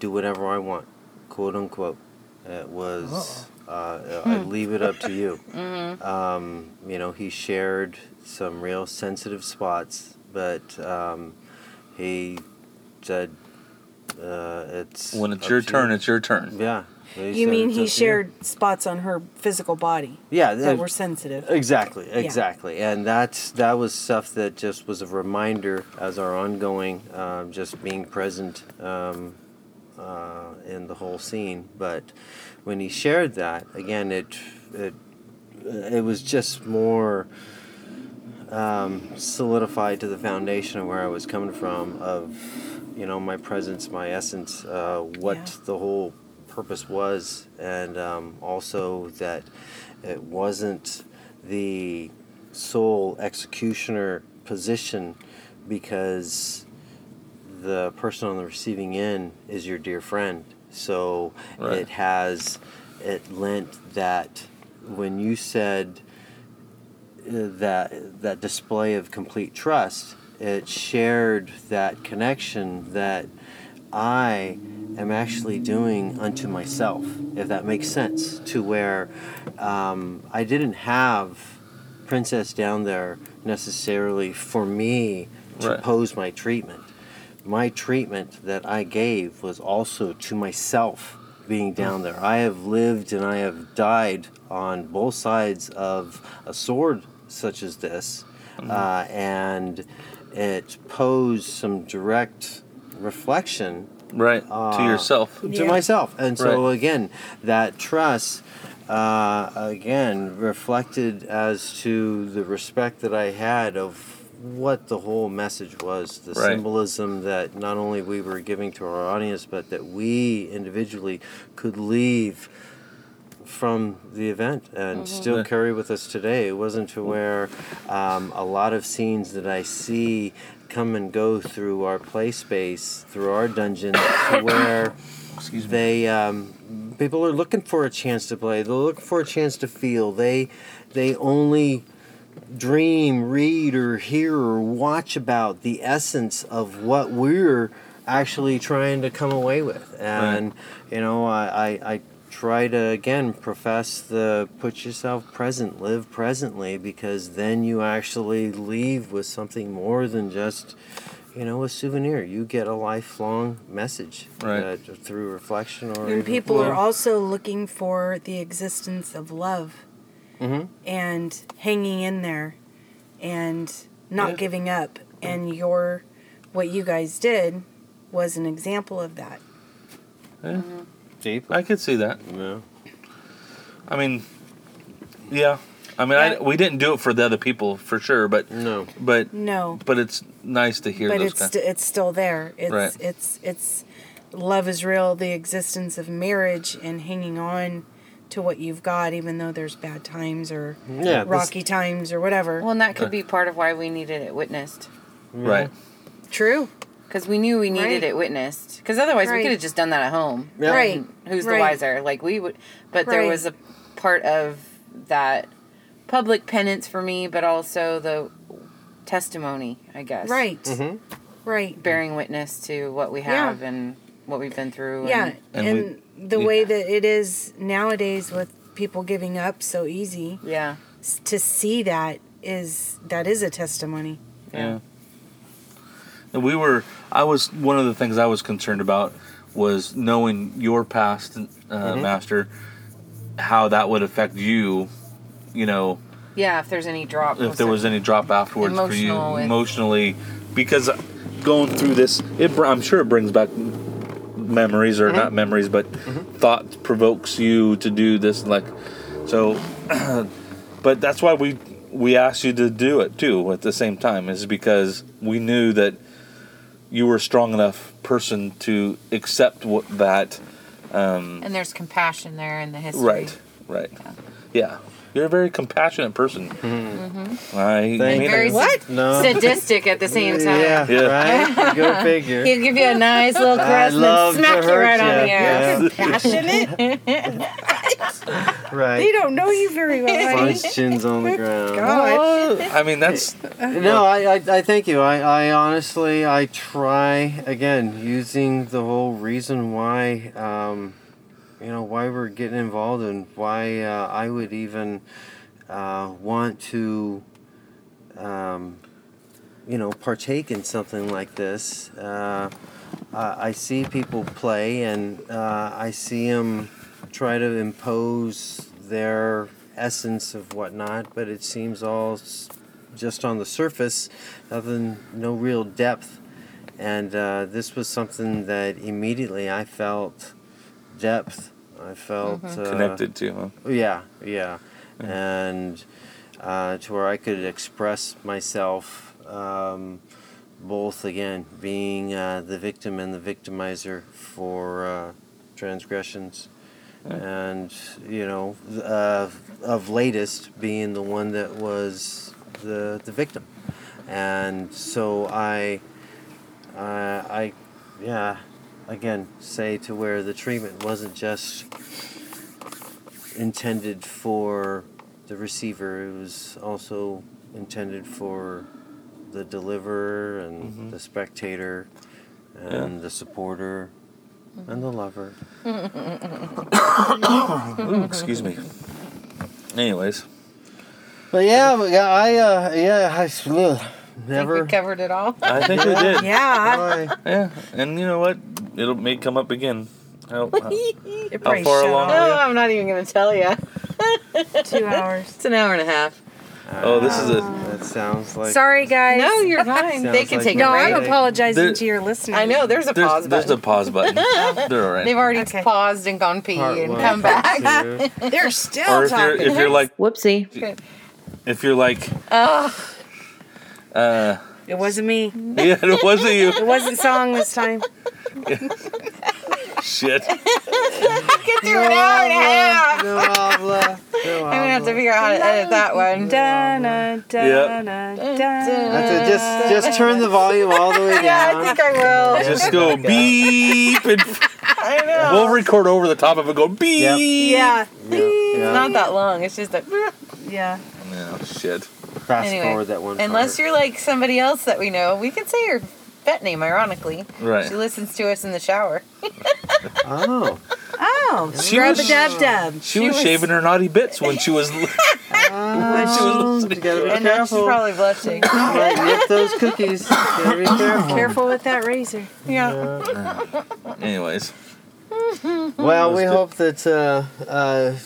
do whatever I want, quote unquote. It was. Uh, I leave it up to you. Um, you know, he shared some real sensitive spots, but um, he said, uh, "It's When it's your turn, you." it's your turn. yeah. You mean he to you." shared spots on her physical body Yeah, that that- were sensitive? Exactly, exactly, and that's that was stuff that just was a reminder as our ongoing, um, just being present um, uh, in the whole scene. But when he shared that again, it it it was just more um, solidified to the foundation of where I was coming from of you know my presence, my essence, uh, what Yeah. the whole purpose was, and um, also that it wasn't the sole executioner position because the person on the receiving end is your dear friend. So Right. it has it lent that when you said uh, that that display of complete trust, it shared that connection that I am actually doing unto myself, if that makes sense, to where um, I didn't have Princess down there necessarily for me to Right. pose my treatment. My treatment that I gave was also to myself being down there. I have lived and I have died on both sides of a sword such as this, uh, and it posed some direct reflection Right. Uh, to yourself. to Yeah. myself. And so Right. again, that trust uh, again reflected as to the respect that I had of what the whole message was, the Right. symbolism that not only we were giving to our audience, but that we individually could leave from the event and still carry with us today. It wasn't to where um, a lot of scenes that I see come and go through our play space, through our dungeon, to where Excuse me. they um, people are looking for a chance to play. They're looking for a chance to feel. They they only dream, read, or hear or watch about the essence of what we're actually trying to come away with. And you know, I, I, I try to again profess the put yourself present, live presently, because then you actually leave with something more than just you know a souvenir. You get a lifelong message Right. uh, through reflection or And people are also looking for the existence of love Mhm. and hanging in there and not Yeah. giving up. And your, what you guys did was an example of that. Yeah, deep. I could see that. Yeah. I mean, yeah. I mean, I, we didn't do it for the other people for sure, but No. but No, but it's nice to hear but those it's kinds. st- it's still there. It's Right. it's it's love is real. The existence of marriage and hanging on to what you've got, even though there's bad times or Yeah. this- rocky times or whatever. Well, and that could be part of why we needed it witnessed. right. True. Because we knew we needed Right. it witnessed. Because otherwise, we could have just done that at home. Yeah. Right. And Who's the wiser? Like we would, but there was a part of that public penance for me, but also the testimony, I guess. Right. Mhm. Right. Bearing witness to what we Yeah. have and what we've been through. Yeah, And, And and, the we- way that it is nowadays with people giving up so easy, yeah. to see that is that is a testimony. Yeah. And we were. I was one of the things I was concerned about was knowing your past, uh, Mm-hmm. master, how that would affect you. You know, Yeah. If there's any drop. if there was any drop afterwards for you emotionally, because going through this, it I'm sure it brings back memories or not memories, but thought provokes you to do this. Like, so, but that's why we we asked you to do it too at the same time, is because we knew that you were a strong enough person to accept what that. Um, And there's compassion there in the history. right, right, yeah. You're a very compassionate person. Mm-hmm. I Thank mean. Very. What? No. sadistic at the same time. Yeah, Yeah. right? Go figure. He'll give you a nice little I caress and then smack you hurt right on the ass. Yeah. Passionate? They Right. don't know you very well. honey. Punch chins on the ground. God. I mean, that's No, I, I, I thank you. I, I honestly, I try again using the whole reason why, um, you know, why we're getting involved and why uh, I would even uh, want to, um, you know, partake in something like this. Uh, I see people play and uh, I see them try to impose their essence of whatnot, but it seems all just on the surface, nothing, no real depth. And uh, this was something that immediately I felt depth. I felt uh, connected to. Huh? yeah, yeah, and uh, to where I could express myself, um, both again being uh, the victim and the victimizer for uh, transgressions, and you know, uh, of latest being the one that was the the victim, and so I, uh, I, yeah, again say to where the treatment wasn't just intended for the receiver. It was also intended for the deliverer and the spectator and the supporter and the lover. Ooh, excuse me. Anyways, But yeah, but yeah, I uh, yeah, I ugh, Think never. we covered it all. I think we did. Yeah. I- Yeah, and you know what? It'll may come up again. How, how, It How far along off. are Oh, I'm not even gonna tell you. Two hours. It's an hour and a half. oh, this is a. That sounds like. Sorry, guys. No, you're fine. they can like take No, I'm apologizing there- to your listeners. I know. There's a There's, pause there's a pause button. They're all right. They've already Okay. paused and gone pee Part and one, come back. They're still Or if you're if you're like Whoopsie. if you're like Oh, uh It wasn't me. yeah it wasn't you It wasn't song this time. Shit get through an hour and a half. No habla. No I'm gonna have to figure out how to edit that one. Da, na, da, Yep. na, da. Have to just just turn the volume all the way down. Yeah, I down. think I will. just go beep and I know. we'll record over the top of it go beep Yep. Yeah. Yeah, It's yeah. not that long. It's just that. Yeah. no shit Fast Anyway, forward that one. Unless part. you're like somebody else that we know, we can say your pet name. Ironically, right she listens to us in the shower. Oh. Oh, She rub a was- dub dub. she was was- shaving her naughty bits when she was Oh, you gotta be And now she's careful. probably blushing. Might nip those cookies. Gotta be careful. Careful with that razor. yeah. anyways Well, we Let's hope that uh, uh,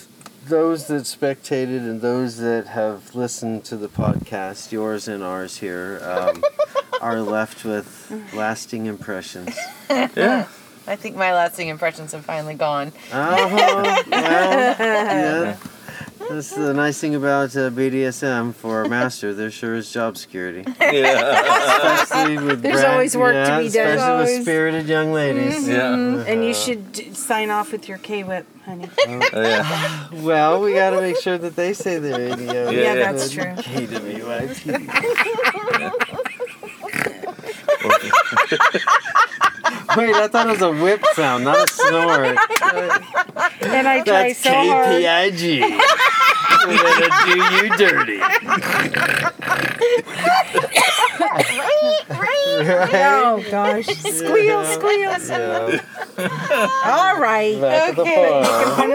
those that spectated and those that have listened to the podcast, yours and ours here, um, are left with lasting impressions. yeah I think my lasting impressions have finally gone. Uh-huh. Well, yeah. That's the nice thing about uh, BDSM for a master. There sure is job security. yeah Especially with There's brand- always work to be done. Especially Always. with spirited young ladies. yeah And you should d- sign off with your K whip, honey. Oh, yeah Well, we got to make sure that they say the radio. Yeah, Yeah, that's true. KWIP. Wait, I thought it was a whip sound, not a snort. And I try That's so hard. KPIG. We're gonna do you dirty. Oh gosh. Squeal, squeal. Yeah. All right. Back to the Okay.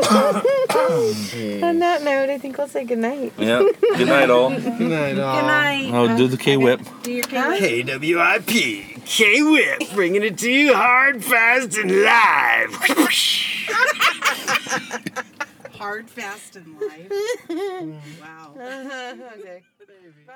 farm. Oh, On that note, I think we'll say goodnight. yeah good night all Good night, all. Good night. oh do the K whip Do your K whip. KWIP. K Whip, bringing it to you hard, fast, and live. Hard, fast, and live. wow. okay. Bye.